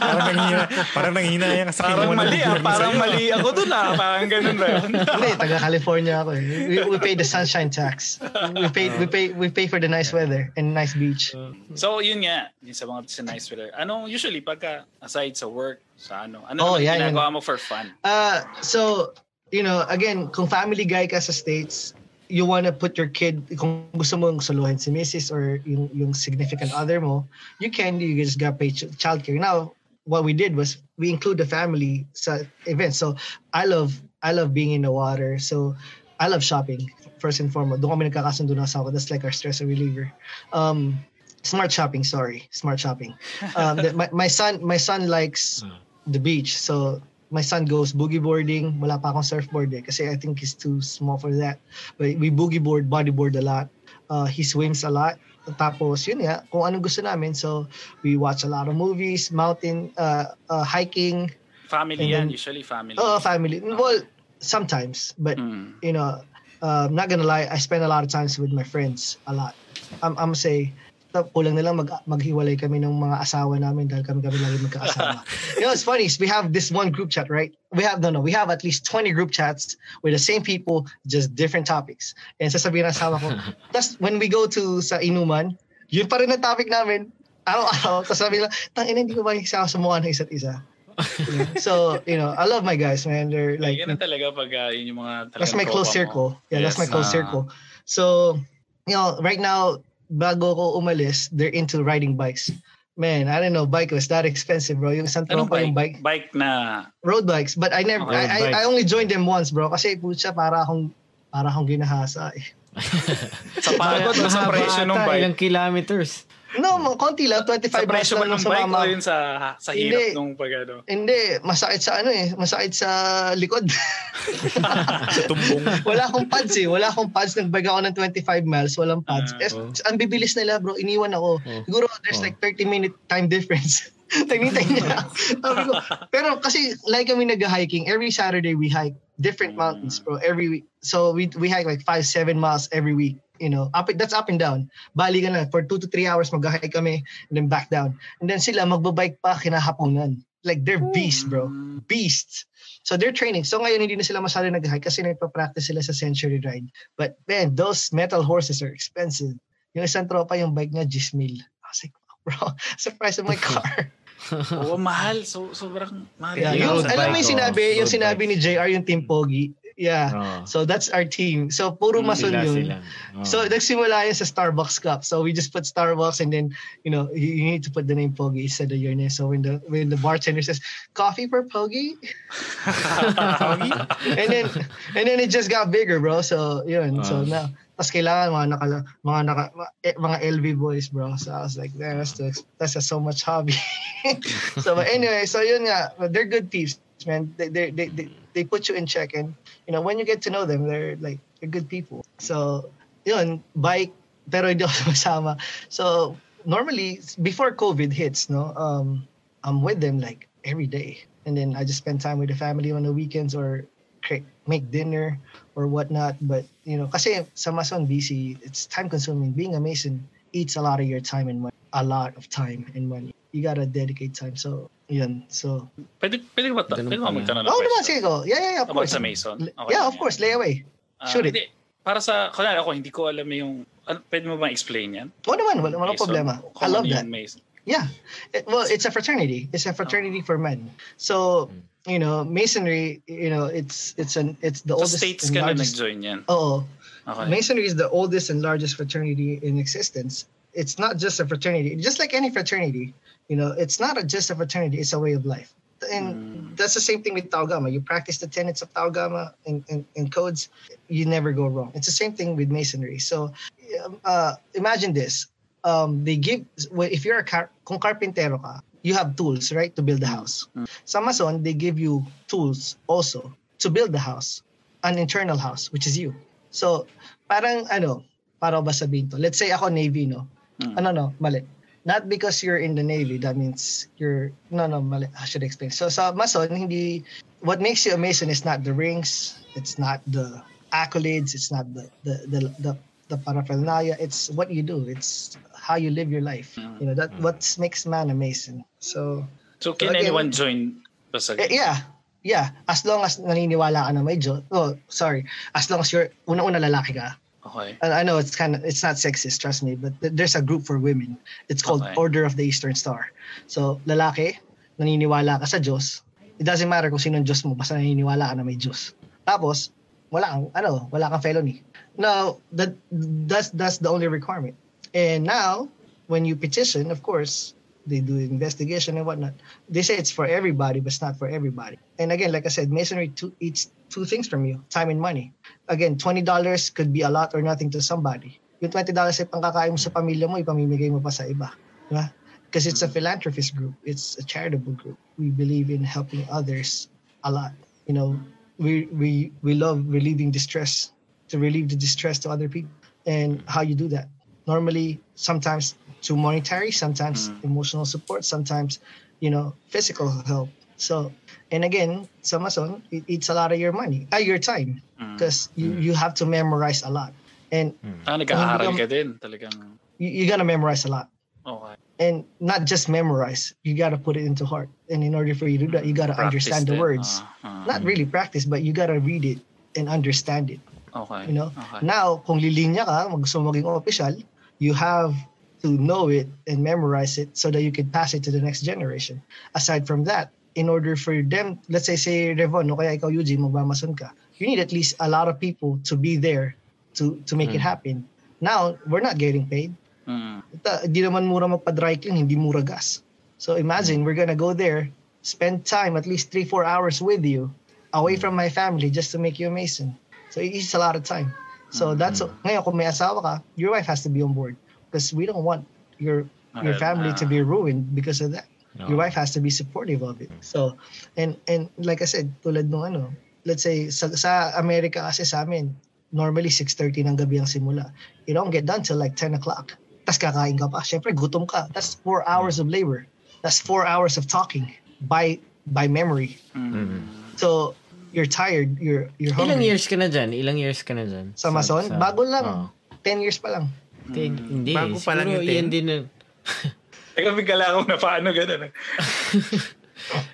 parang nanghina, parang nanghina yan Parang mali ah, parang mali ako dun ah, parang ganun ba yun? hindi, taga-California ako eh. We, we pay the sunshine tax. We pay, we pay, we pay for the nice weather and nice beach. So yun nga, yun sa mga sa nice weather. Ano usually pagka aside sa work, sa ano, ano Oh, yeah, ginagawa mo for fun? Uh, so, you know, again, kung family guy ka sa States, you wanna put your kid, kung gusto mong suluhin si Mrs. or yung, yung significant other mo, you can, you just gotta pay ch- childcare. Now, what we did was we include the family sa events. So, I love, I love being in the water. So, I love shopping, first and foremost. Doon kami nagkakasundo na asawa. That's like our stress reliever. Um, smart shopping, sorry. Smart shopping. Um, the, my, my son, my son likes the beach. So my son goes boogie boarding. Wala pa akong surfboard eh, kasi I think he's too small for that. But we boogie board, bodyboard a lot. Uh, he swims a lot. Tapos yun nga, kung anong gusto namin. So we watch a lot of movies, mountain, uh, uh, hiking, Family And yan, then- usually family. uh, family. Well, sometimes, but Mm. you know, uh, I'm not gonna lie, I spend a lot of times with my friends, a lot. I'm, I'm say, ta- kulang na lang mag, maghiwalay kami ng mga asawa namin dahil kami kami lagi magkaasawa. you know, it's funny, we have this one group chat, right? We have, no, no, we have at least 20 group chats with the same people, just different topics. And sasabihin ng asawa ko, tas when we go to sa inuman, yun pa rin ang topic namin. Araw-araw. Tapos sabi nila, tangina, hindi ko ba isa sa mukha ng isa't isa? So, you know, I love my guys, man. They're Like, like, ganun talaga pag uh, yun yung mga that's my close tropa mo. circle. Yeah, that's my Yes, close ah. circle. So, you know, right now, bago ko umalis, they're into riding bikes. Man, I don't know, bike was that expensive, bro. Yung isang tropa bike? yung bike, Bike na road bikes. But I never, Road I, I. I only joined them once, bro. Kasi putya, para akong, para akong ginahasa eh. sa pagod sa presyo ng bike. Ilang kilometers. No, mga konti lang, 25 Sa miles presyo ba lang ng bike mama. o yun sa, sa hirap Hindi. nung pag ano? Hindi, masakit sa ano eh, masakit sa likod. Sa tumbong. wala akong pads eh. Wala akong pads. Nagbag ako ng 25 miles. Walang pads. Ah, eh, ang bibilis nila bro. Iniwan ako. Oh. Siguro there's Oh. like 30 minute time difference. Tagnitay niya. Sabi ko, pero kasi like kami nag-hiking, every Saturday we hike different Mm. mountains bro. Every week. So we we hike like 5, 7 miles every week. You know, up that's up and down. Bali ka na. For 2 to 3 hours mag-hike kami and then back down. And then sila magbabike pa kinahaponan. Like they're beasts bro. Beasts. So they're training. So ngayon hindi na sila masyado nag-hike kasi nagpa-practice sila sa century ride. But man, those metal horses are expensive. Yung isang tropa yung bike niya, 10 mil. I was like, bro, surprise of my car. Oo, mahal. So, sobrang mahal. Yeah, Yung yung, alam mo yung sinabi, oh, yung road sinabi ni JR, yung Team Pogi. Yeah. Oh. So that's our team. So puro mason Sila, yun. sila. Oh. So nagsimula yun sa Starbucks cup. So we just put Starbucks and then you know you, you need to put the name Pogi instead of your name. So when the when the bartender says coffee for Pogi, and then and then it just got bigger, bro. So yun. So Ah. now tas kailangan mga naka mga naka eh, mga LV boys, bro. So I was like, "Man, that's that's so much hobby. so but anyway, so yun nga, they're good thieves. man. They, they they they they put you in check, and you know when you get to know them, they're like they're good people. So yun, bike, pero hindi ako masama. So normally before COVID hits, no, um, I'm with them like every day, and then I just spend time with the family on the weekends or make dinner or whatnot. But you know, kasi sa Mason BC, it's time consuming. Being a Mason eats a lot of your time and money, a lot of time and money. You gotta dedicate time. So yun. So Pwede, pwede ba, Ganun pwede ba magtanong ng oh, naman, sige go. Yeah, yeah, yeah, of About course. sa Mason? Okay yeah, of course. Lay away. Shoot it. hindi. Para sa, kunwari ako, hindi ko alam yung, ano, pwede mo bang explain yan? Oh, naman, wala, wala problema. I love that. Mason? Yeah. It, well, it's a fraternity. It's a fraternity for men. So, you know, masonry, you know, it's it's an it's the Sa oldest states and largest. nag-join yan. Oh, Okay. Masonry is the oldest and largest fraternity in existence. It's not just a fraternity, just like any fraternity. You know, it's not a, just a fraternity; it's a way of life. And that's the same thing with Tau Gamma. You practice the tenets of Tau Gamma and, and, and codes, you never go wrong. It's the same thing with Masonry. So, um, uh, imagine this: um, they give well, if you're a car, kung carpintero ka, you have tools, right, to build a house. Mm. Sa Mason, they give you tools also to build the house, an internal house, which is you. So, parang ano, para ba sabihin to? Let's say ako Navy, no? Mm. Ano, no, mali. Not because you're in the Navy, that means you're, no, no, mali. I should explain. So, sa Mason, hindi, what makes you a Mason is not the rings, it's not the accolades, it's not the, the, the, the, the paraphernalia, it's what you do, it's how you live your life. You know, that what makes man a Mason. So, So, can again- anyone join? Basta, eh, yeah. Yeah. As long as naniniwala ka na may Diyos. Oh, sorry. As long as you're, una-una lalaki ka. Okay. I I know it's kind of, it's not sexist, trust me, but th- there's a group for women. It's called Okay. Order of the Eastern Star. So, lalaki, naniniwala ka sa Diyos. It doesn't matter kung sino ang Diyos mo, basta naniniwala ka na may Diyos. Tapos, wala kang, ano, wala kang felony. Now, that, that's, that's the only requirement. And now, when you petition, of course, they do investigation and whatnot. They say it's for everybody, but it's not for everybody. And again, like I said, masonry two, eats two things from you: time and money. Again, twenty dollars could be a lot or nothing to somebody. Yung twenty dollars ay pangkakain mo sa pamilya mo, ipamimigay mo pa sa iba? Because it's a mm-hmm. philanthropist group, it's a charitable group. We believe in helping others a lot. You know, we we we love relieving distress to relieve the distress to other people. And how you do that? Normally, sometimes to monetary, sometimes emotional support, sometimes, you know, physical help. So, and again, sa Mason, it eats a lot of your money, uh, your time, because you, you have to memorize a lot. And Ah, nag-aaral ka din. Talagang, you, you gotta memorize a lot. okay. And not just memorize, you gotta put it into heart. And in order for you to do that, you gotta Practice understand the words. Ah, ah. Not really practice, but you gotta read it and understand it. Okay. You know? Okay. Now, kung lilinya ka, mag gusto maging official, you have to know it and memorize it so that you can pass it to the next generation. Aside from that, in order for them, let's say, say Revon, o kaya ikaw, Eugene, magbamason ka, you need at least a lot of people to be there to to make it happen. Now, we're not getting paid. Mm. Di naman mura magpa-dry clean, hindi mura gas. So imagine, we're gonna go there, spend time, at least three, four hours with you, away from my family, just to make you a Mason. So it eats a lot of time. So that's, ngayon kung may asawa ka, your wife has to be on board. Because we don't want your your family to be ruined because of that. Your wife has to be supportive of it. So, and and like I said, tulad nung ano, let's say sa, sa America kasi sa amin, normally 6.30 ng gabi ang simula. You don't get done till like 10 o'clock. Tapos kakain ka pa. Siyempre, gutom ka. That's 4 hours of labor. That's 4 hours of talking by by memory. So, you're tired. You're you're hungry. Ilang years ka na dyan? Ilang years ka na dyan? Sa Mason? Bago lang. Oo. 10 years pa lang. Ten- hindi. Bago pa lang yung yan 10. din. na- Teka, bigla ako na paano gano'n.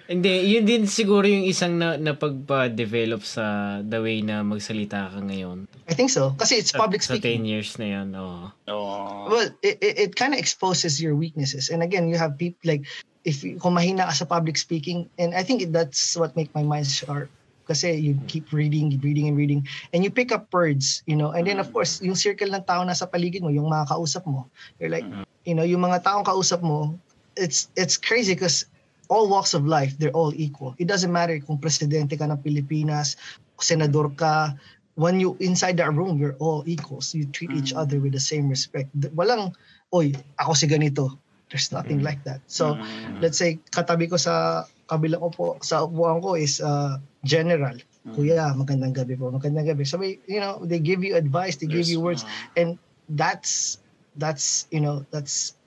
Hindi, yun din siguro yung isang na, napagpa-develop sa the way na magsalita ka ngayon. I think so. Kasi it's Sa, public sa 10 speaking. years na yan, oo. Oo. Well, it, it, it kind of exposes your weaknesses. And again, you have people like, if kung mahina ka sa public speaking, and I think that's what make my mind sharp. Kasi you keep reading, reading, and reading. And you pick up words, you know. And then, of course, yung circle ng tao nasa paligid mo, yung mga kausap mo. You're like, you know, yung mga taong kausap mo, it's it's crazy because all walks of life, they're all equal. It doesn't matter kung presidente ka ng Pilipinas, senador ka, when you inside that room, you're all equals. You treat each other with the same respect. Walang, oy, ako si ganito. There's nothing like that. So, let's say, katabi ko sa kabilang upo, sa upuan ko is uh, general. Kuya, magandang gabi po. Magandang gabi. So, you know, they give you advice, they give Yes, you words. ah. And that's, that's, you know, that's,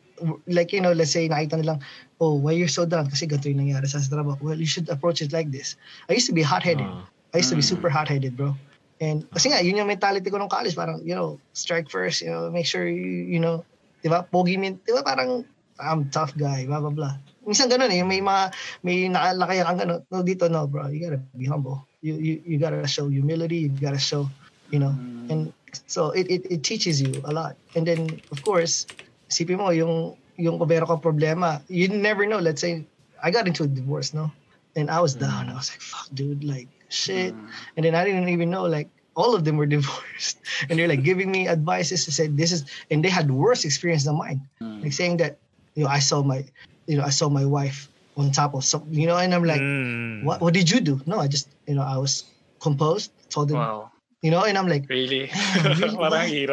like, you know, let's say, nakita nilang, oh, why you're so down? Kasi ganito yung nangyari sa trabaho. Well, you should approach it like this. I used to be hot-headed. Ah. I used to be Mm. super hot-headed, bro. And kasi nga, yun yung mentality ko nung college. Parang, you know, strike first, you know, make sure you, you know, di ba, pogi min, di ba, parang, I'm tough guy, blah, blah, blah. Minsan ganun eh, may mga, may nakalakay ang ganun. No, dito, no, bro, you gotta be humble. You, you, you gotta show humility, you gotta show, you know, and so it, it, it teaches you a lot. And then, of course, isipin mo, yung, yung kung meron kang problema, you never know, let's say, I got into a divorce, no? And I was down. I was like, fuck, dude, like, shit. And then I didn't even know, like, all of them were divorced. And they're like giving me advices to say, this is, and they had worse experience than mine. Like saying that, you know, I saw my, you know, I saw my wife on top of some, you know, and I'm like, Mm. what, what did you do? No, I just, you know, I was composed, told them, Wow. you know, and I'm like, Really? really?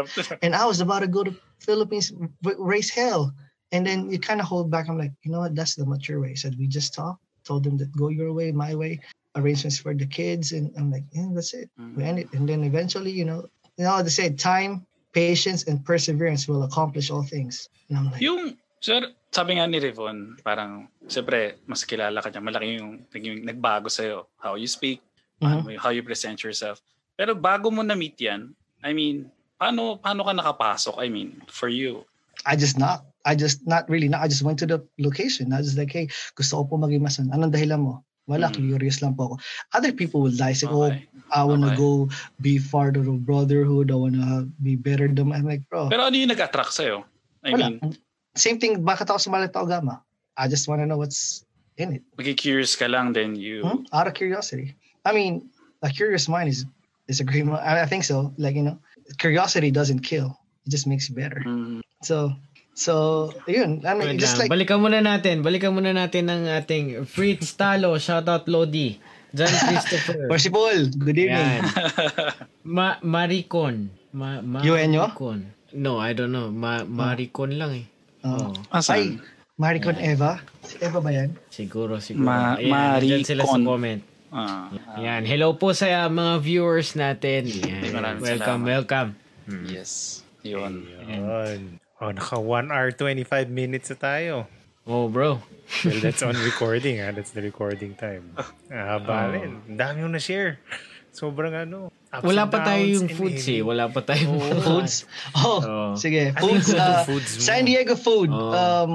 And I was about to go to Philippines, raise hell. And then you kind of hold back. I'm like, you know what? That's the mature way. Said, we just talked, told them that go your way, my way, arrangements for the kids. And I'm like, yeah, that's it. We end it. And then eventually, you know, you know, they say time, patience, and perseverance will accomplish all things. And I'm like, Yung, sir, sabi nga ni Rivon, parang, siyempre, mas kilala ka niya, malaki yung, naging, nagbago sa'yo. How you speak, Mhm. how you present yourself. Pero bago mo na-meet yan, I mean, paano, paano ka nakapasok? I mean, for you. I just knocked. I just, not really, not, I just went to the location. I was like, hey, gusto ko po maging mason. Anong dahilan mo? Wala, Mm. curious lang po ako. Other people will lie, say, oh, Okay. I want to Okay. go be part of the brotherhood. I want to be better than I'm like, bro. Pero ano yung nag-attract sa'yo? I wala. mean, Same thing, bakit ako sumali sa Ogama? I just want to know what's in it. magki-curious ka lang, then you... Hmm? Out of curiosity. I mean, a curious mind is is a great mind. I I think so. Like, you know, curiosity doesn't kill. It just makes you better. Mm, So, so, yun. I mean, Wait just lang. like, Balikan muna natin. Balikan muna natin ng ating Fritz Talo. Shoutout Lodi. John Christopher. Mercy Paul, good evening. Yan. Ma Maricon. Ma? Maricon. No, I don't know. Ma Maricon lang eh. Oh. Oh, Ay, Asan? Maricon Eva. Si Eva ba yan? siguro, siguro. Ma- Ayan, nandyan sila sa Maricon. comment. Ah, Yan. Hello po sa uh, mga viewers natin. Yan. Maraming Welcome, salamat. welcome. yes. Yun. Yun. Oh, naka 1 hour 25 minutes na tayo. Oh, bro. Well, that's on recording ha. That's the recording time. Ah, haba Oh. rin. Ang dami yung na-share. Sobrang ano. Ups Wala pa tayo yung foods eh. Wala pa tayo. Foods? Oh, Oh. sige. Ano Foods, uh, foods mo? San Diego food. Oh. Um,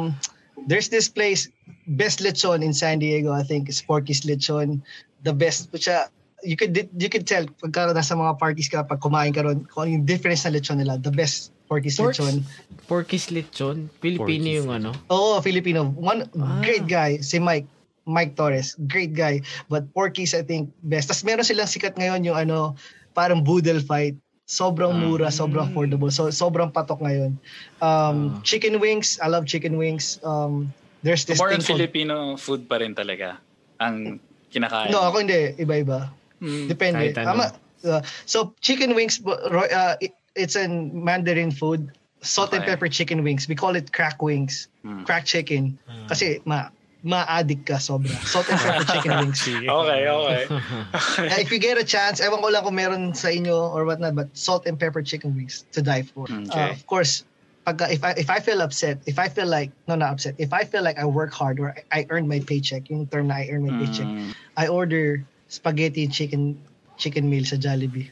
there's this place, best lechon in San Diego, I think. It's Porky's Lechon. The best. Which, uh, you could you could tell pagka nasa mga parties ka, pag kumain ka ron, kung ano yung difference ng lechon nila. The best Porky's Porks? Lechon. Porky's lechon. Filipino Porky's yung ano. Oo, Filipino. One Ah. great guy, si Mike. Mike Torres. Great guy. But Porky's, I think, best. Tapos meron silang sikat ngayon yung ano, parang boodle fight. Sobrang Ah. mura, sobrang affordable. So, sobrang patok ngayon. Um, Ah. Chicken wings. I love chicken wings. Um, there's this More on thing called... Filipino food pa rin talaga ang kinakain. No, ako hindi. Iba-iba. Mm. Depende. Ano. Tama. Uh, so, chicken wings, uh, it- it's a Mandarin food. Salt and Okay. pepper chicken wings. We call it crack wings. Mm. Crack chicken. Kasi ma ma-addict ka sobra. Salt and pepper chicken wings. Okay, okay. Uh, if you get a chance, ewan ko lang kung meron sa inyo or whatnot, but salt and pepper chicken wings to die for. Okay. Uh, of course, pagka, if I if I feel upset, if I feel like no not upset, if I feel like I work hard or I, I earned my paycheck, yung term na I earned my paycheck, Mm. I order spaghetti and chicken chicken meal sa Jollibee.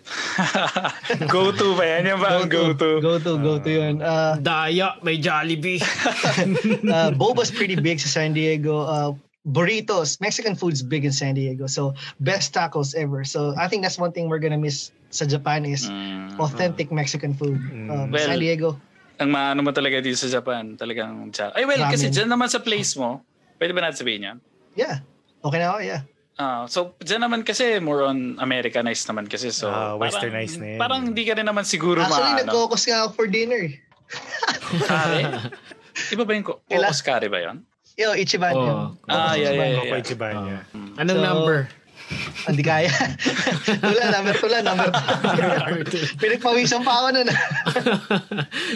go-to ba yan? Yan ba ang go-to? Go to, go to yun. Uh, Daya, may Jollibee. uh, Boba's pretty big sa San Diego. Uh, burritos, Mexican food's big in San Diego. So best tacos ever. So I think that's one thing we're gonna miss sa Japan is Mm. authentic Mexican food. Um, Well, San Diego. Ang maano mo talaga dito sa Japan, talagang. Ay, well, kasi Ramen. dyan naman sa place mo, pwede ba natin sabihin yan? Yeah. Okay na ako, yeah. Ah, so, dyan naman kasi more on Americanized naman kasi. So, parang- westernized na yun. Parang hindi ka rin naman siguro Actually, maano. nag-focus nga ako for dinner. Kare? Iba ba yung ko- Kailan? Kokos kare ba yun? Yo, Ichiban Oh. yun. Ah, yeah, yeah, yeah. Coco Ichiban niya. Anong So, number? Hindi kaya. tula, number tula, number tula. Pinagpawisan pa ako nun.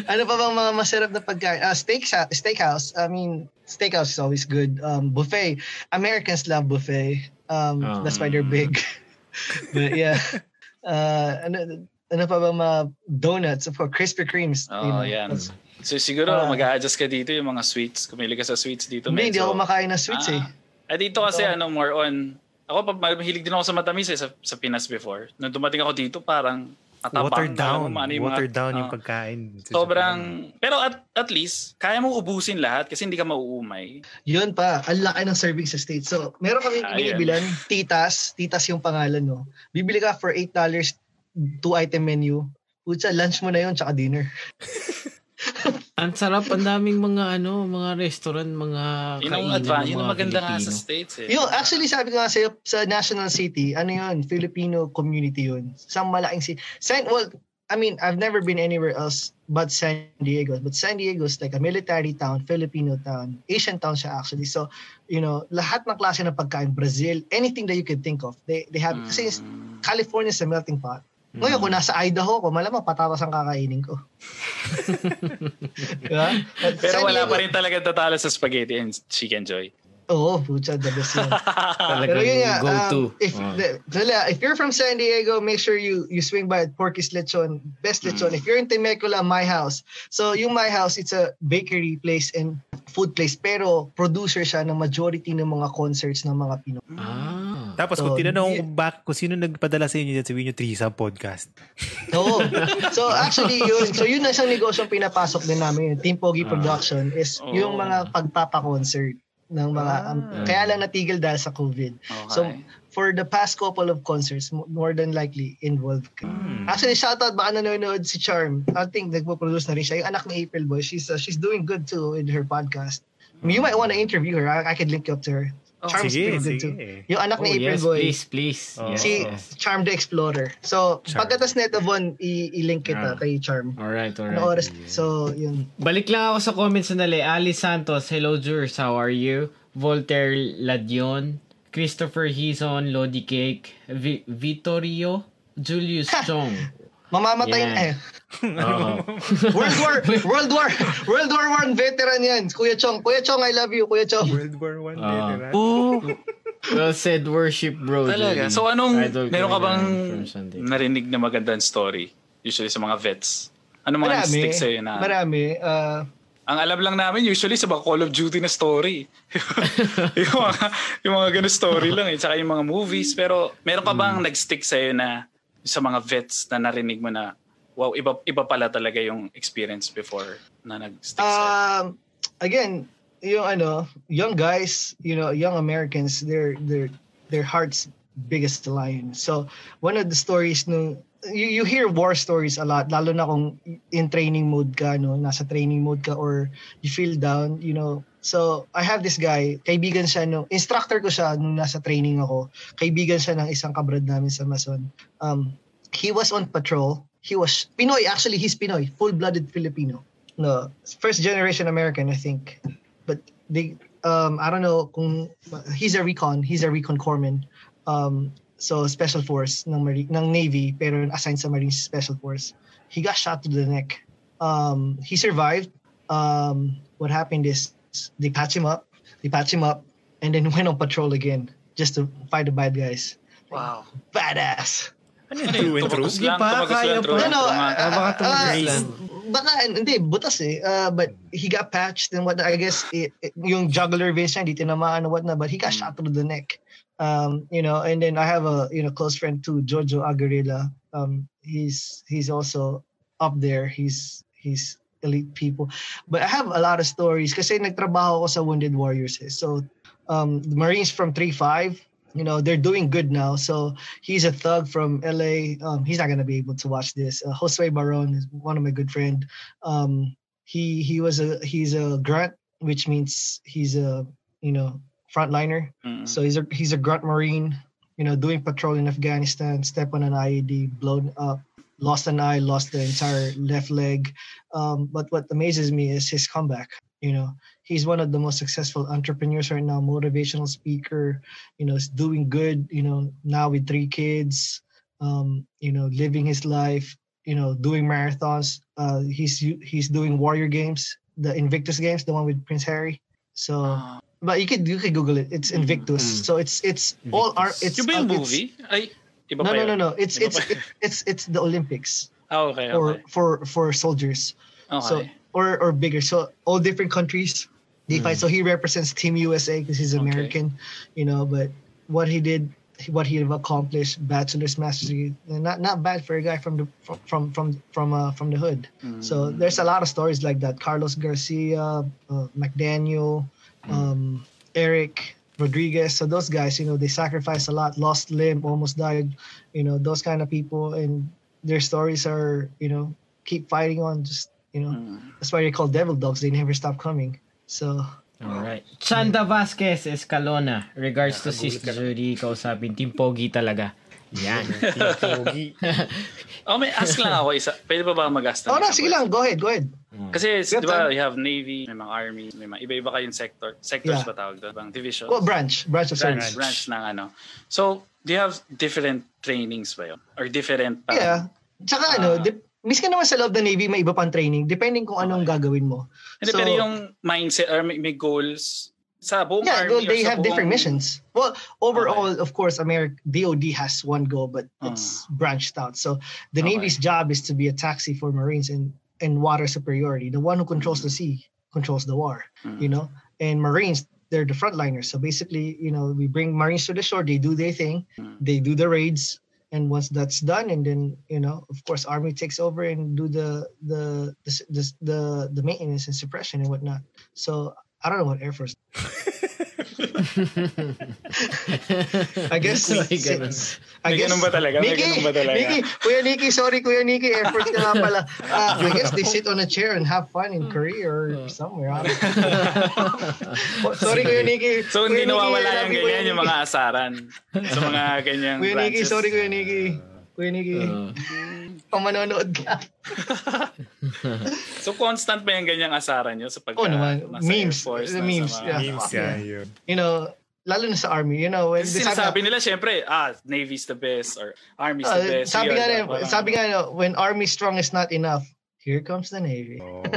ano pa bang mga masarap na pagkain? Uh, steak, steakhouse. I mean, steakhouse is always good. Um, buffet. Americans love buffet. Um, Oh. That's why they're big. But yeah. Uh, ano, ano pa bang mga donuts? Of course, Krispy Kremes. Oh, you know, yan. that's- So siguro Ah. mag-a-adjust ka dito yung mga sweets. Kumili ka sa sweets dito. Hindi, hindi ako makain ng sweets eh. Ah, dito kasi Ito. ano, more on, ako pa, mahilig din ako sa matamis eh, sa, sa Pinas before. Nung dumating ako dito, parang matabang. Watered alam down. mo, ano yung mga- Watered down yung ah, pagkain. Sobrang, pero at, at least, kaya mo ubusin lahat kasi hindi ka mauumay. Yun pa, ang laki ng serving sa States. So, meron kami binibilan, titas, titas yung pangalan, no? Bibili ka for $8, two-item menu. Putsa, lunch mo na yun, tsaka dinner. Ang sarap, ang daming mga ano, mga restaurant, mga ang kainan ng yun ang maganda nga sa. States eh. Yung, actually, sabi ko nga sa'yo, sa National City, ano yun, Filipino community yun. Sa malaking city. San, well, I mean, I've never been anywhere else but San Diego. But San Diego is like a military town, Filipino town, Asian town siya actually. So, you know, lahat ng klase ng pagkain, Brazil, anything that you could think of, they, they have, kasi Mm. California is a melting pot. Ngayon, kung nasa Idaho ko, malamang patatas ang kakainin ko. diba? Pero San wala Diego- pa rin talaga tatalo sa spaghetti and chicken joy. Oo, pucha, the best yun. Pero yun nga, go-to. um, if, Oh. the, if you're from San Diego, make sure you you swing by at Porky's Lechon. Best lechon. If you're in Temecula, My House. So yung My House, it's a bakery place and food place. Pero producer siya ng majority ng mga concerts ng mga Pinoy. Ah. Tapos So, kung tinanong kung, bak, kung sino nagpadala sa inyo dyan, sabihin nyo, Trisa Podcast. Oo. So actually yun, so yun ang isang negosyo pinapasok din namin. Team Pogi Ah. Production is Oh. yung mga pagpapa-concert ng mga um, Ah. kaya lang natigil dahil sa COVID. Okay. So for the past couple of concerts, mo- more than likely involved ka. Hmm. Actually, shoutout baka nanonood si Charm. I think nagpo-produce na rin siya. Yung anak ni April Boy, she's uh, she's doing good too with her podcast. You might want to interview her. I, I could link you up to her. Oh, Charm's Sige, pretty good sige. too. Yung anak Oh, ni April yes, Boy. please, please. Oh. Si yes. Charm the Explorer. So, Charm. pagkatas neto Von, i- i-link kita Ah. kay Charm. Alright, alright. Ano oras? So, yun. Balik lang ako sa comments sandali. Ali Santos, hello Jurs, how are you? Voltaire Ladion, Christopher Hison, Lodi Cake, Vi- Vittorio, Julius Chong. Mamamatay Yeah. na eh. Oo. World War, World War, World War One veteran yan. Kuya Chong, Kuya Chong, I love you, Kuya Chong. World War One Ah. veteran. Oh, well said, worship bro. talaga. So anong, meron ka bang narinig na magandang story? Usually sa mga vets. Ano mga Marami. stick sa'yo na? Marami. Uh, Ang alam lang namin usually sa mga Call of Duty na story. yung mga, yung mga ganun story lang eh. Tsaka yung mga movies. Pero meron ka bang nag-stick sa'yo na sa mga vets na narinig mo na wow, iba, iba pala talaga yung experience before na nag-stick um, again, yung ano, young guys, you know, young Americans, their their their hearts biggest lion. So one of the stories no you, you hear war stories a lot lalo na kung in training mode ka no nasa training mode ka or you feel down you know so I have this guy kaibigan siya no instructor ko siya nung nasa training ako. Kaibigan siya ng isang kabrad namin sa Mason. Um he was on patrol. He was Pinoy. Actually he's Pinoy. Full-blooded Filipino. No first generation American I think. But they um I don't know kung he's a recon. He's a recon corpsman. Um so special force ng Marine, ng Navy pero assigned sa Marine Special Force. He got shot to the neck. Um he survived. Um what happened is they patch him up they patch him up and then went on patrol again just to fight the bad guys wow. badass Ano yung true and true? Tumakas Sige lang, pa, tumakas kaya lang, pa. true. No, no, Tumakas. Ah, baka tumagas ah, lang. Baka, hindi, butas eh. Uh, but he got patched and what, I guess, it, it- yung jugular veins niya, hindi tinamaan or whatnot, but he got shot through the neck. Um, you know, and then I have a, you know, close friend too, Jojo Agarela. Um, he's, he's also up there. He's, he's elite people. But I have a lot of stories kasi nagtrabaho ako sa Wounded Warriors eh. So, um, the Marines from 3-5, you know, they're doing good now. So he's a thug from LA. Um, he's not gonna be able to watch this. Uh, Josue Baron is one of my good friend. Um, he he was a he's a grunt, which means he's a you know frontliner. Mm. So he's a he's a grunt marine. You know, doing patrol in Afghanistan. Step on an IED, blown up, lost an eye, lost the entire left leg. Um, but what amazes me is his comeback. You know, he's one of the most successful entrepreneurs right now, motivational speaker. You know, is doing good. You know, now with three kids. Um, you know, living his life. You know, doing marathons. Uh, he's he's doing Warrior Games, the Invictus Games, the one with Prince Harry. So, Ah. but you could you could Google it. It's Invictus. Mm. So it's it's all art. It's Yung ba yung uh, it's- movie? Ay, iba No, no, no, no. It's Iba it's it's it's the Olympics Ah, okay, for okay. for for soldiers. Okay. So or or bigger. So all different countries they fight. So he represents Team USA because he's Okay. American, you know. But what he did, what he accomplished, bachelor's, master's, not not bad for a guy from the from from from from, uh, from the hood. So Mm. there's a lot of stories like that. Carlos Garcia, uh, McDaniel, um, Eric Rodriguez. So those guys, you know, they sacrificed a lot, lost limb, almost died. You know, those kind of people, and their stories are, you know, keep fighting on. Just you know, Mm. that's why they're called devil dogs. They never stop coming. So Alright. Chanda Vasquez Escalona. Regards to Sis Nagulat ka. Judy, kausapin. Team Pogi talaga. Yan. Pogi. Oh, may ask lang ako isa. Pwede ba ba mag-ask? oh isang sige lang. Go ahead, go ahead. Kasi, Good di ba, you have Navy, may mga Army, may mga iba-iba kayong sector. Sectors Yeah. ba tawag doon? Bang division? Well, branch, branch of branch, service. branch ng ano. So, do you have different trainings ba yun? Or different... um, Yeah. Tsaka ano, Ah. dip, miskin naman sa loob ng Navy, may iba pang training, depending kung anong gagawin mo. Hindi, So- pero yung mindset or may, may goals sa buong Yeah, army well, they have different missions. Well, overall, of course, America DoD has one goal, but it's branched out. So the Okay. Navy's job is to be a taxi for Marines and and water superiority. The one who controls the sea controls the war. Mm. You know, and Marines they're the frontliners. So basically, you know, we bring Marines to the shore. They do their thing. Mm. They do the raids. And once that's done, and then you know, of course, Army takes over and do the the the the, the, the maintenance and suppression and whatnot. So I don't know what Air Force I guess May ganun. I May ganun ba talaga? May Nikki, ganun ba talaga? Nikki, Kuya Nikki, sorry Kuya Nikki, Air Force ka nga pala. Uh, I guess they sit on a chair and have fun in Korea or somewhere. Don't know. sorry Kuya Nikki. So, hindi Kuya Nikki, nawawala yung ganyan, yung mga asaran sa mga ganyang Kuya Nikki, sorry Kuya Nikki. Kuya Nikki, Uh, kung manonood ka. So, constant ba yung ganyang asaran nyo sa pag Oo naman. nasa Memes. Air Force, The memes, mga- yeah. Memes yan, yun. You know, lalo na sa Army, you know, when Kasi sinasabi nila, syempre, ah, Navy's the best or Army's the Uh, best. sabi nga the- parang- sabi nga no, when Army strong is not enough, here comes the Navy. Oh.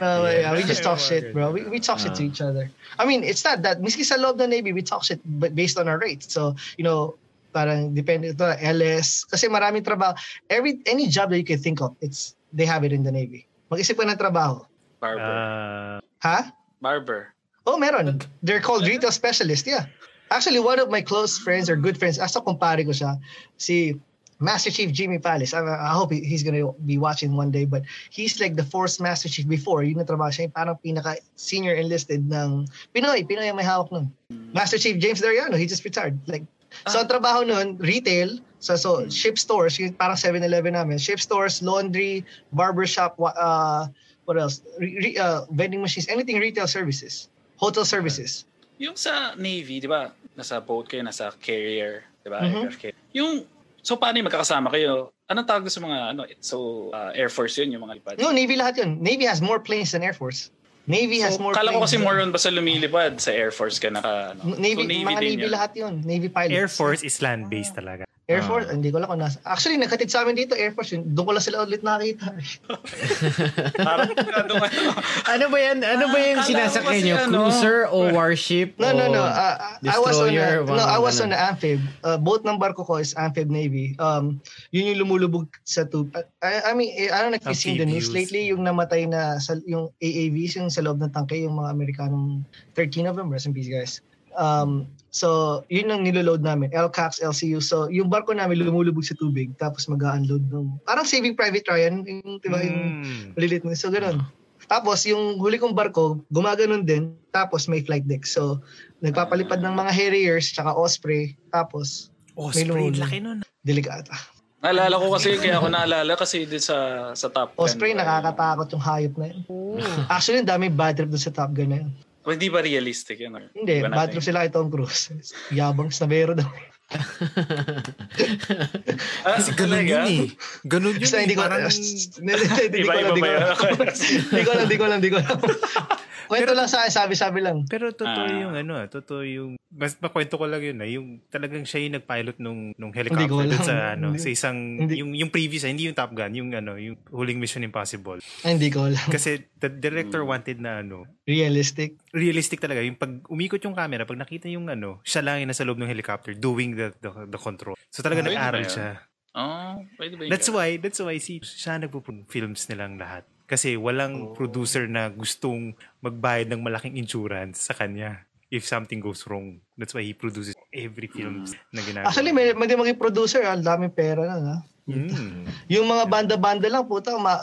No, yeah, we just talk Yeah, shit, bro. We, we talk shit to each other. I mean, it's not that. Miski sa loob ng Navy, we talk shit but based on our rates. So, you know, parang depende ito, LS. Kasi maraming trabaho. Every, any job that you can think of, it's, they have it in the Navy. Mag-isip ka ng trabaho. Barber. Ah, Ha? Barber. Oh, meron. They're called retail specialists, yeah. Actually, one of my close friends or good friends, asa kumpare ko siya, si Master Chief Jimmy Palace. I, I hope he- he's gonna be watching one day, but he's like the fourth Master Chief before. Yun na trabaho siya, yung parang pinaka senior enlisted ng Pinoy. Pinoy ang may hawak nun. Master Chief James Dariano, he just retired. Like, so ang trabaho nun, retail, so, so ship stores, yung parang 7-Eleven namin, ship stores, laundry, barbershop, uh, what else? Re, re- uh, vending machines, anything retail services, hotel services. Yung sa Navy, di ba? Nasa boat kayo, nasa carrier. Di ba? Mhm. Carrier. Yung, so paano yung magkakasama kayo? Anong tawag sa mga, ano, so, uh, Air Force yun, yung mga lipad? No, Navy lahat yun. Navy has more planes than Air Force. Navy has So, more kala ko planes kasi than- more on basta lumilipad sa Air Force ka naka, ano. Navy, so, Navy mga Navy yun. lahat yun. Navy pilots. Air Force is land-based talaga. Air Ah. Force, hindi ko lang kung nasa. Actually, nakatid sa amin dito, Air Force. yun. Doon ko lang sila ulit nakita. Ano, ba yan? Ano ba yung ko sinasakyan nyo? ano. Cruiser o warship? No, no, no. o Uh, I was on destroyer, a, no, I was on the amphib. Uh, boat ng barko ko is amphib navy. Um, yun yung lumulubog sa tube. I, I mean, eh, I don't know if you've seen the news lately, yung namatay na sa, yung AAVs, yung sa loob ng tangke, yung mga Amerikanong 13 of them, rest in peace guys. Um, so, yun ang niloload namin, LCAPs, LCU. So, yung barko namin lumulubog sa tubig, tapos mag-unload ng, parang Saving Private Ryan, yung, di ba, yung Mm. Malilit mo. So, ganun. Tapos, yung huli kong barko, gumaganon din. Tapos, may flight deck. So, nagpapalipad ng mga Harriers, tsaka Osprey. Tapos, Osprey, lumulubog. laki nun. Delikata. Naalala ko kasi, kaya ako naalala kasi din sa, sa Top Gun. Osprey, nakakatakot yung hayop na yun. Actually, ang daming bad trip doon sa Top Gun na yun. Well, Hindi ba realistic yun? Or, Hindi, ba bad trip sila kay Tom Cruise. Yabang sa bero daw. Ah, Kasi ganun yun eh. Ganun yun eh. hindi ko, alam, hindi ko alam. Hindi ko alam, hindi ko alam, hindi ko alam. Kwento lang sa akin, sabi-sabi lang. pero totoo Ah. yung ano, totoo yung, mas makwento ko lang yun ah, yung talagang siya yung nagpilot nung, nung helicopter dun sa, ano, Hindi- sa isang, hindi- yung, yung previous, ah, hindi yung Top Gun, yung ano, yung huling Mission Impossible. Ay, hindi ko alam. Kasi the Hmm. director wanted na ano, Realistic. Realistic talaga. Yung pag umikot yung camera, pag nakita yung ano, siya lang yung nasa loob ng helicopter doing the the, the control. So talaga Ah, pwede nag-aral siya. Oh, pwede ba yun? That's why, that's why si siya nagpo films nilang lahat. Kasi walang Oh. producer na gustong magbayad ng malaking insurance sa kanya if something goes wrong. That's why he produces every films na ginagawa. Actually, may, may maging producer, ang daming pera na. Ha? Mm. Yung mga banda-banda lang, puta, ma,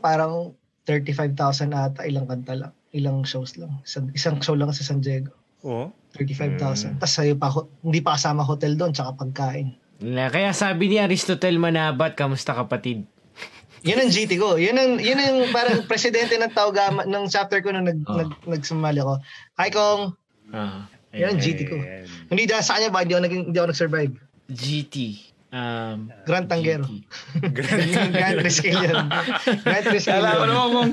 parang 35,000 ata, ilang kanta lang. Ilang shows lang. Isang, isang show lang sa San Diego. Oh. 35,000. Tapos sa'yo pa, hindi pa kasama hotel doon, tsaka pagkain. Na- Kaya sabi ni Aristotle Manabat, kamusta kapatid? Yan ang GT ko. Yan ang, yan ang parang presidente ng Taugama, ng chapter ko nung nag, Oh. nag, nagsumali ako. Hi, Kong. Ah, Yan ang GT ko. Hindi dahil sa kanya ba, hindi ako, naging, hindi ako nag-survive. GT. Um, Grand Tanggero. GT. Grand Triskill yun. Kala ko yun. naman kung...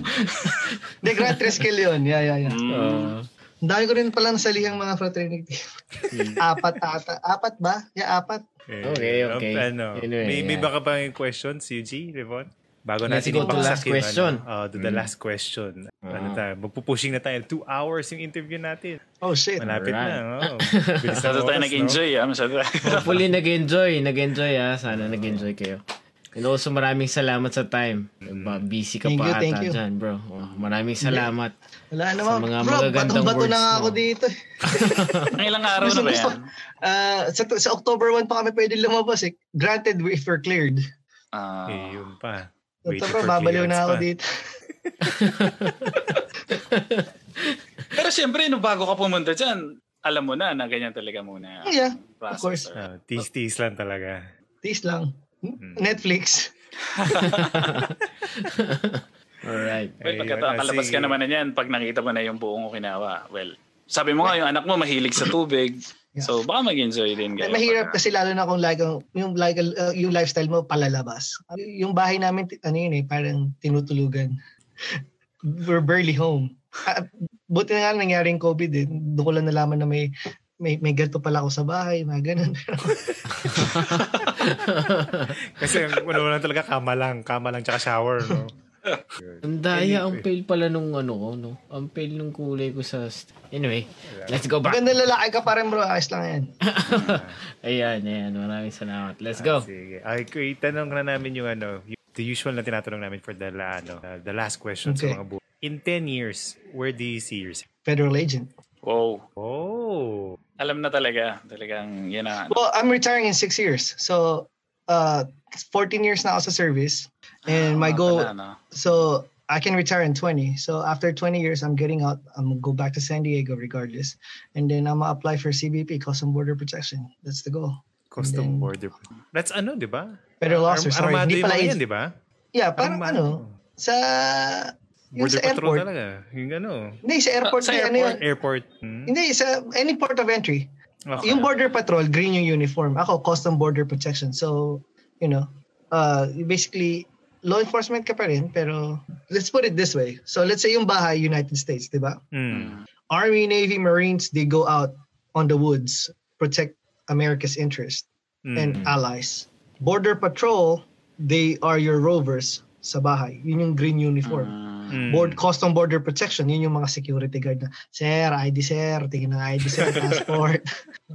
Hindi, Grand Triskill yun. Yeah, yeah, yeah. Mm. Uh, Ang dami ko rin pala nasalihang mga fraternity. apat ata. Apat ba? Yeah, apat. Okay, um, okay. Ano, Anyway, may, may yeah. baka pa yung questions, Yuji, Revon? Bago Let's natin go to last yung question. Ano, uh, to the Mm. last question. Ano Ah. tayo? Magpupushing na tayo. Two hours yung interview natin. Oh, shit. Malapit Alright. na. Oh. Bilis na Masyado tayo oras, nag-enjoy, ah. Masyado hopefully nag-enjoy. Nag-enjoy ah. Sana nag-enjoy kayo. And also maraming salamat sa time. Ba- Busy ka Thank pa you, ata you. dyan, bro. Oh, maraming salamat. Wala naman. mga Bro, magagandang na words nga ako mo. dito. eh. Ang ilang araw na ba yan? Ah, sa, sa October 1 pa kami pwede lumabas eh. Granted if we're cleared. Ah. Eh, yun pa. Ito Waiting for babaliw na ako pa. dito. Pero siyempre, nung bago ka pumunta dyan, alam mo na na ganyan talaga muna. Yeah, of course. or- Ah, Tease-tease lang talaga. Tease lang. Hmm. Netflix. Alright. Well, Ayun, pagkakalabas kasi- ka naman na yan, pag nakita mo na yung buong Okinawa, well, sabi mo nga, yung anak mo mahilig sa tubig. Yeah. So, baka mag-enjoy din kayo. Mahirap pag- kasi lalo na kung like ang- yung like uh, yung lifestyle mo palalabas. Yung bahay namin ano yun eh, parang tinutulugan. We're barely home. Ah, buti na nga nangyari yung COVID eh. Doon ko lang nalaman na may may may ganito pala ako sa bahay, mga ganun. Kasi wala wala talaga kama lang. Kama lang tsaka shower, no? Ang daya, ang pale pala nung ano ko, no? Ang pale nung kulay ko sa... st- Anyway, let's go back. Maganda lalaki ka pa rin bro, ayos lang yan. Ayan, ayan. Maraming salamat. Let's go. Sige. Ay, okay, tanong na namin yung ano, yung- the usual na tinatanong namin for the, la, ano, uh, the last question Okay. sa mga buhay. In 10 years, where do you see yourself? Federal agent. Wow. Oh. Alam na talaga. Talagang yan na. Well, I'm retiring in six years. So, uh, 14 years na ako sa service. And my Ah, goal, pala, so I can retire in 20. So after 20 years, I'm getting out. I'm gonna go back to San Diego regardless. And then I'm gonna apply for CBP, Custom Border Protection. That's the goal. Custom Then- border. That's ano, di ba? Federal Arm- officer, sorry. Armado Hindi pala mga yan, agent. di ba? Yeah, parang Armado. ano, sa, yung Border sa patrol airport. talaga. Yung ano, Hindi, sa airport. Ah, sa eh, ano yun? airport. Hmm? Hindi, sa any port of entry. Okay. Yung border patrol, green yung uniform. Ako, custom border protection. So, you know, uh, basically, law enforcement ka pa rin, pero let's put it this way. So, let's say yung bahay, United States, di ba? Hmm. Army, Navy, Marines, they go out on the woods, protect America's interest Hmm. and allies. Border Patrol, they are your rovers sa bahay. Yun yung green uniform. Hmm. Board Custom Border Protection, yun yung mga security guard na, Sir, ID sir, tingin ng ID sir, passport.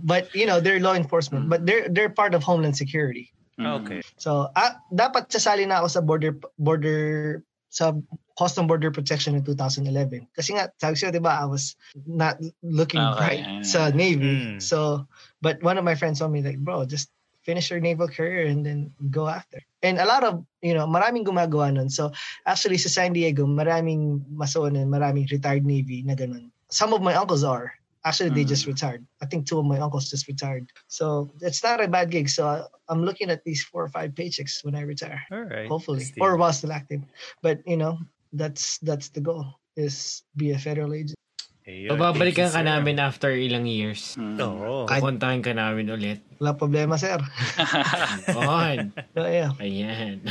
but, you know, they're law enforcement. But they're they're part of Homeland Security. Ah, Okay. So, ah, dapat sasali na ako sa border border sa Custom Border Protection in 2011. Kasi nga, sabi siya, di ba, I was not looking Okay, bright yeah. sa Navy. Mm. So, but one of my friends told me like, bro, just finish your naval career and then go after. And a lot of, you know, maraming gumagawa nun. So, actually sa San Diego, maraming masoon and maraming retired Navy na ganun. Some of my uncles are. Actually, they Mm. just retired. I think two of my uncles just retired. So, it's not a bad gig. So, I'm looking at these four or five paychecks when I retire. All right. Hopefully. Or while still active. But, you know, that's that's the goal is be a federal agent. Ayun, Babalikan thank ka sir. namin after ilang years. Oo. Pupuntahan ka namin ulit. Wala problema, sir. On. So, yeah. Ayan.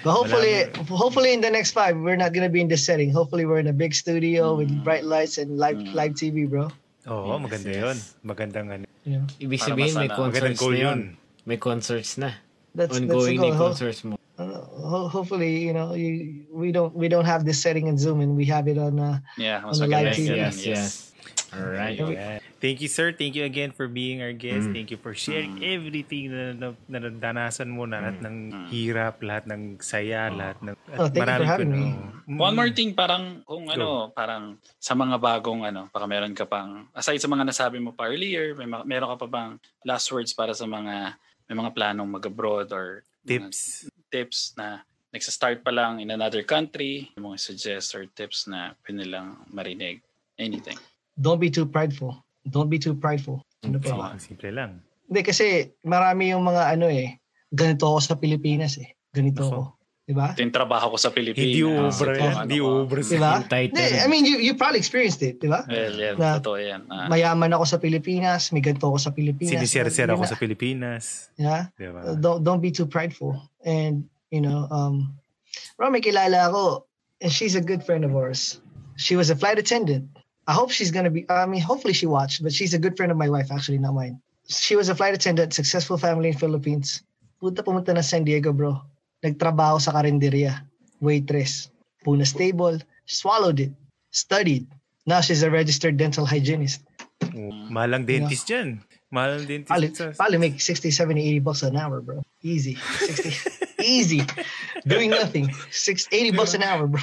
But hopefully, hopefully in the next five, we're not gonna be in this setting. Hopefully, we're in a big studio with bright lights and live live TV, bro. Oo, maganda yun. Magandang ano. Know, Ibig sabihin, may concerts na yun. yun. May concerts na. that's that's Ongoing goal. yung concerts mo. Uh, ho- hopefully, you know, you, we don't we don't have this setting in Zoom, and we have it on. Uh, Yeah, On the live TV. Yes, yes. Alright. Ayan. Thank you, sir. Thank you again for being our guest. Mm. Thank you for sharing everything na, na, na nadanasan mo, na, lahat ng hirap, lahat ng saya, lahat ng... Oh, thank you for having me. Mm. One more thing, parang kung ano, parang sa mga bagong ano, baka meron ka pang, aside sa mga nasabi mo pa earlier, may, ma- meron ka pa bang last words para sa mga, may mga planong mag-abroad or Tips. Tips na nagsa-start pa lang in another country, yung mga suggest or tips na pinilang marinig. Anything. don't be too prideful. Don't be too prideful. Ano pa? Oh, simple lang. Hindi kasi marami yung mga ano eh. Ganito ako sa Pilipinas eh. Ganito Ako. ako. Diba? Ito yung trabaho ko sa Pilipinas. Hindi Ito, yan. ano Hindi ko. ubra sa... Diba? Title. I mean, you, you probably experienced it, diba? Well, yeah, Na- totoo yan. Ah, Mayaman ako sa Pilipinas, may ganito ako sa Pilipinas. Sinisir-sir ako na. sa Pilipinas. Yeah? Diba? Don't don't be too prideful. And you know, um, bro, may kilala ako, and she's a good friend of ours. She was a flight attendant. I hope she's gonna be. I mean, hopefully she watched, but she's a good friend of my wife, actually, not mine. She was a flight attendant, successful family in Philippines. Punta pumunta na San Diego, bro. Nagtrabaho sa karinderya, waitress, puna stable, swallowed it, studied. Now she's a registered dental hygienist. Malang dentist dyan. Malang dentist Probably, sa... probably make 60, 70, 80 bucks an hour, bro. Easy. 60. easy. Doing nothing. Six, 80 bucks an hour, bro.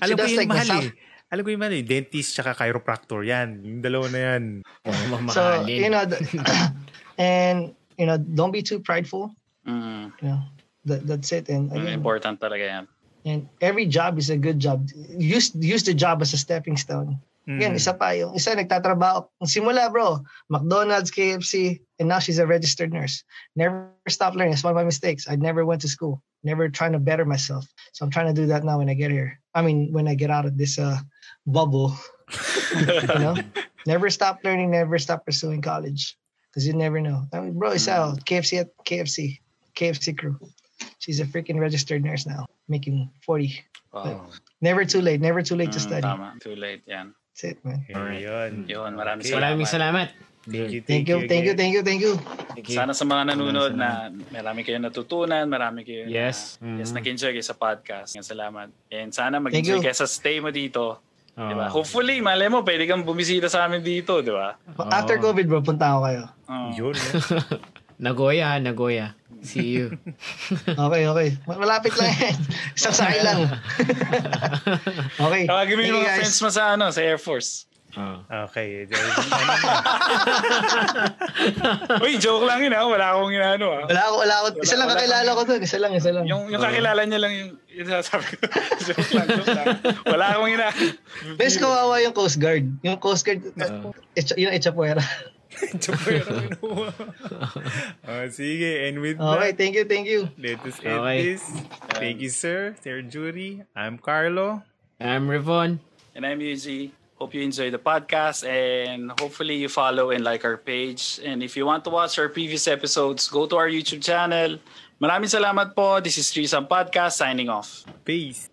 Alam ko does yung mahal massage- eh. Alam ko yung mahal eh. Dentist tsaka chiropractor. Yan. Yung dalawa na yan. Oh, So, you know, the- and, you know, don't be too prideful. mm, You know, that, that's it. And, again, important talaga yan. and every job is a good job. Use, use the job as a stepping stone. Mm. isa pa, yung isa nagtatrabaho. Simula, bro, McDonald's, KFC, and now she's a registered nurse. Never stop learning. It's one of my mistakes. I never went to school. Never trying to better myself. So I'm trying to do that now when I get here. I mean, when I get out of this uh, bubble, you know? Never stop learning, never stop pursuing college. Because you never know. I mean, bro, isa, KFC at KFC. KFC crew. She's a freaking registered nurse now, making 40. Wow. Never too late. Never too late to Mm, study. Tama. Too late yan. That's it, man. Ayun. Yun, maraming Okay. salamat. Maraming salamat. Thank you, Thank you, thank you, thank you, thank you. Thank you. Sana sa mga nanonood na marami kayo natutunan, marami kayo Yes. na, yes, Mhm. nag-enjoy kayo sa podcast. Salamat. And sana mag-enjoy kayo sa stay mo dito. Oh. Diba? Hopefully, malay mo, pwede kang bumisita sa amin dito, di ba? After COVID, bro, punta ako kayo. Oh. Yun. Nagoya, Nagoya. See you. Okay, okay. Malapit lang yan. Isang sakay lang. okay. Tawagin mo yung mga friends mo sa, ano, sa Air Force. Oh. Okay. Uy, joke lang yun ha. Wala akong inaano ha. Wala ako, wala ako. Isa lang kakilala ko doon. Isa lang, isa lang. Yung, yung kakilala niya lang yung, yung sasabi ko. joke lang, joke lang. Wala akong inaano. Best kawawa yung Coast Guard. Yung Coast Guard, Echa- yung Echapuera. Oh, sige. And with Okay, that, thank you, thank you. let us end Okay. this. Thank you, sir. Sir Jury. I'm Carlo. I'm Rivon. And I'm Yuji. Hope you enjoy the podcast and hopefully you follow and like our page. And if you want to watch our previous episodes, go to our YouTube channel. Maraming salamat po. This is Threesome Podcast signing off. Peace.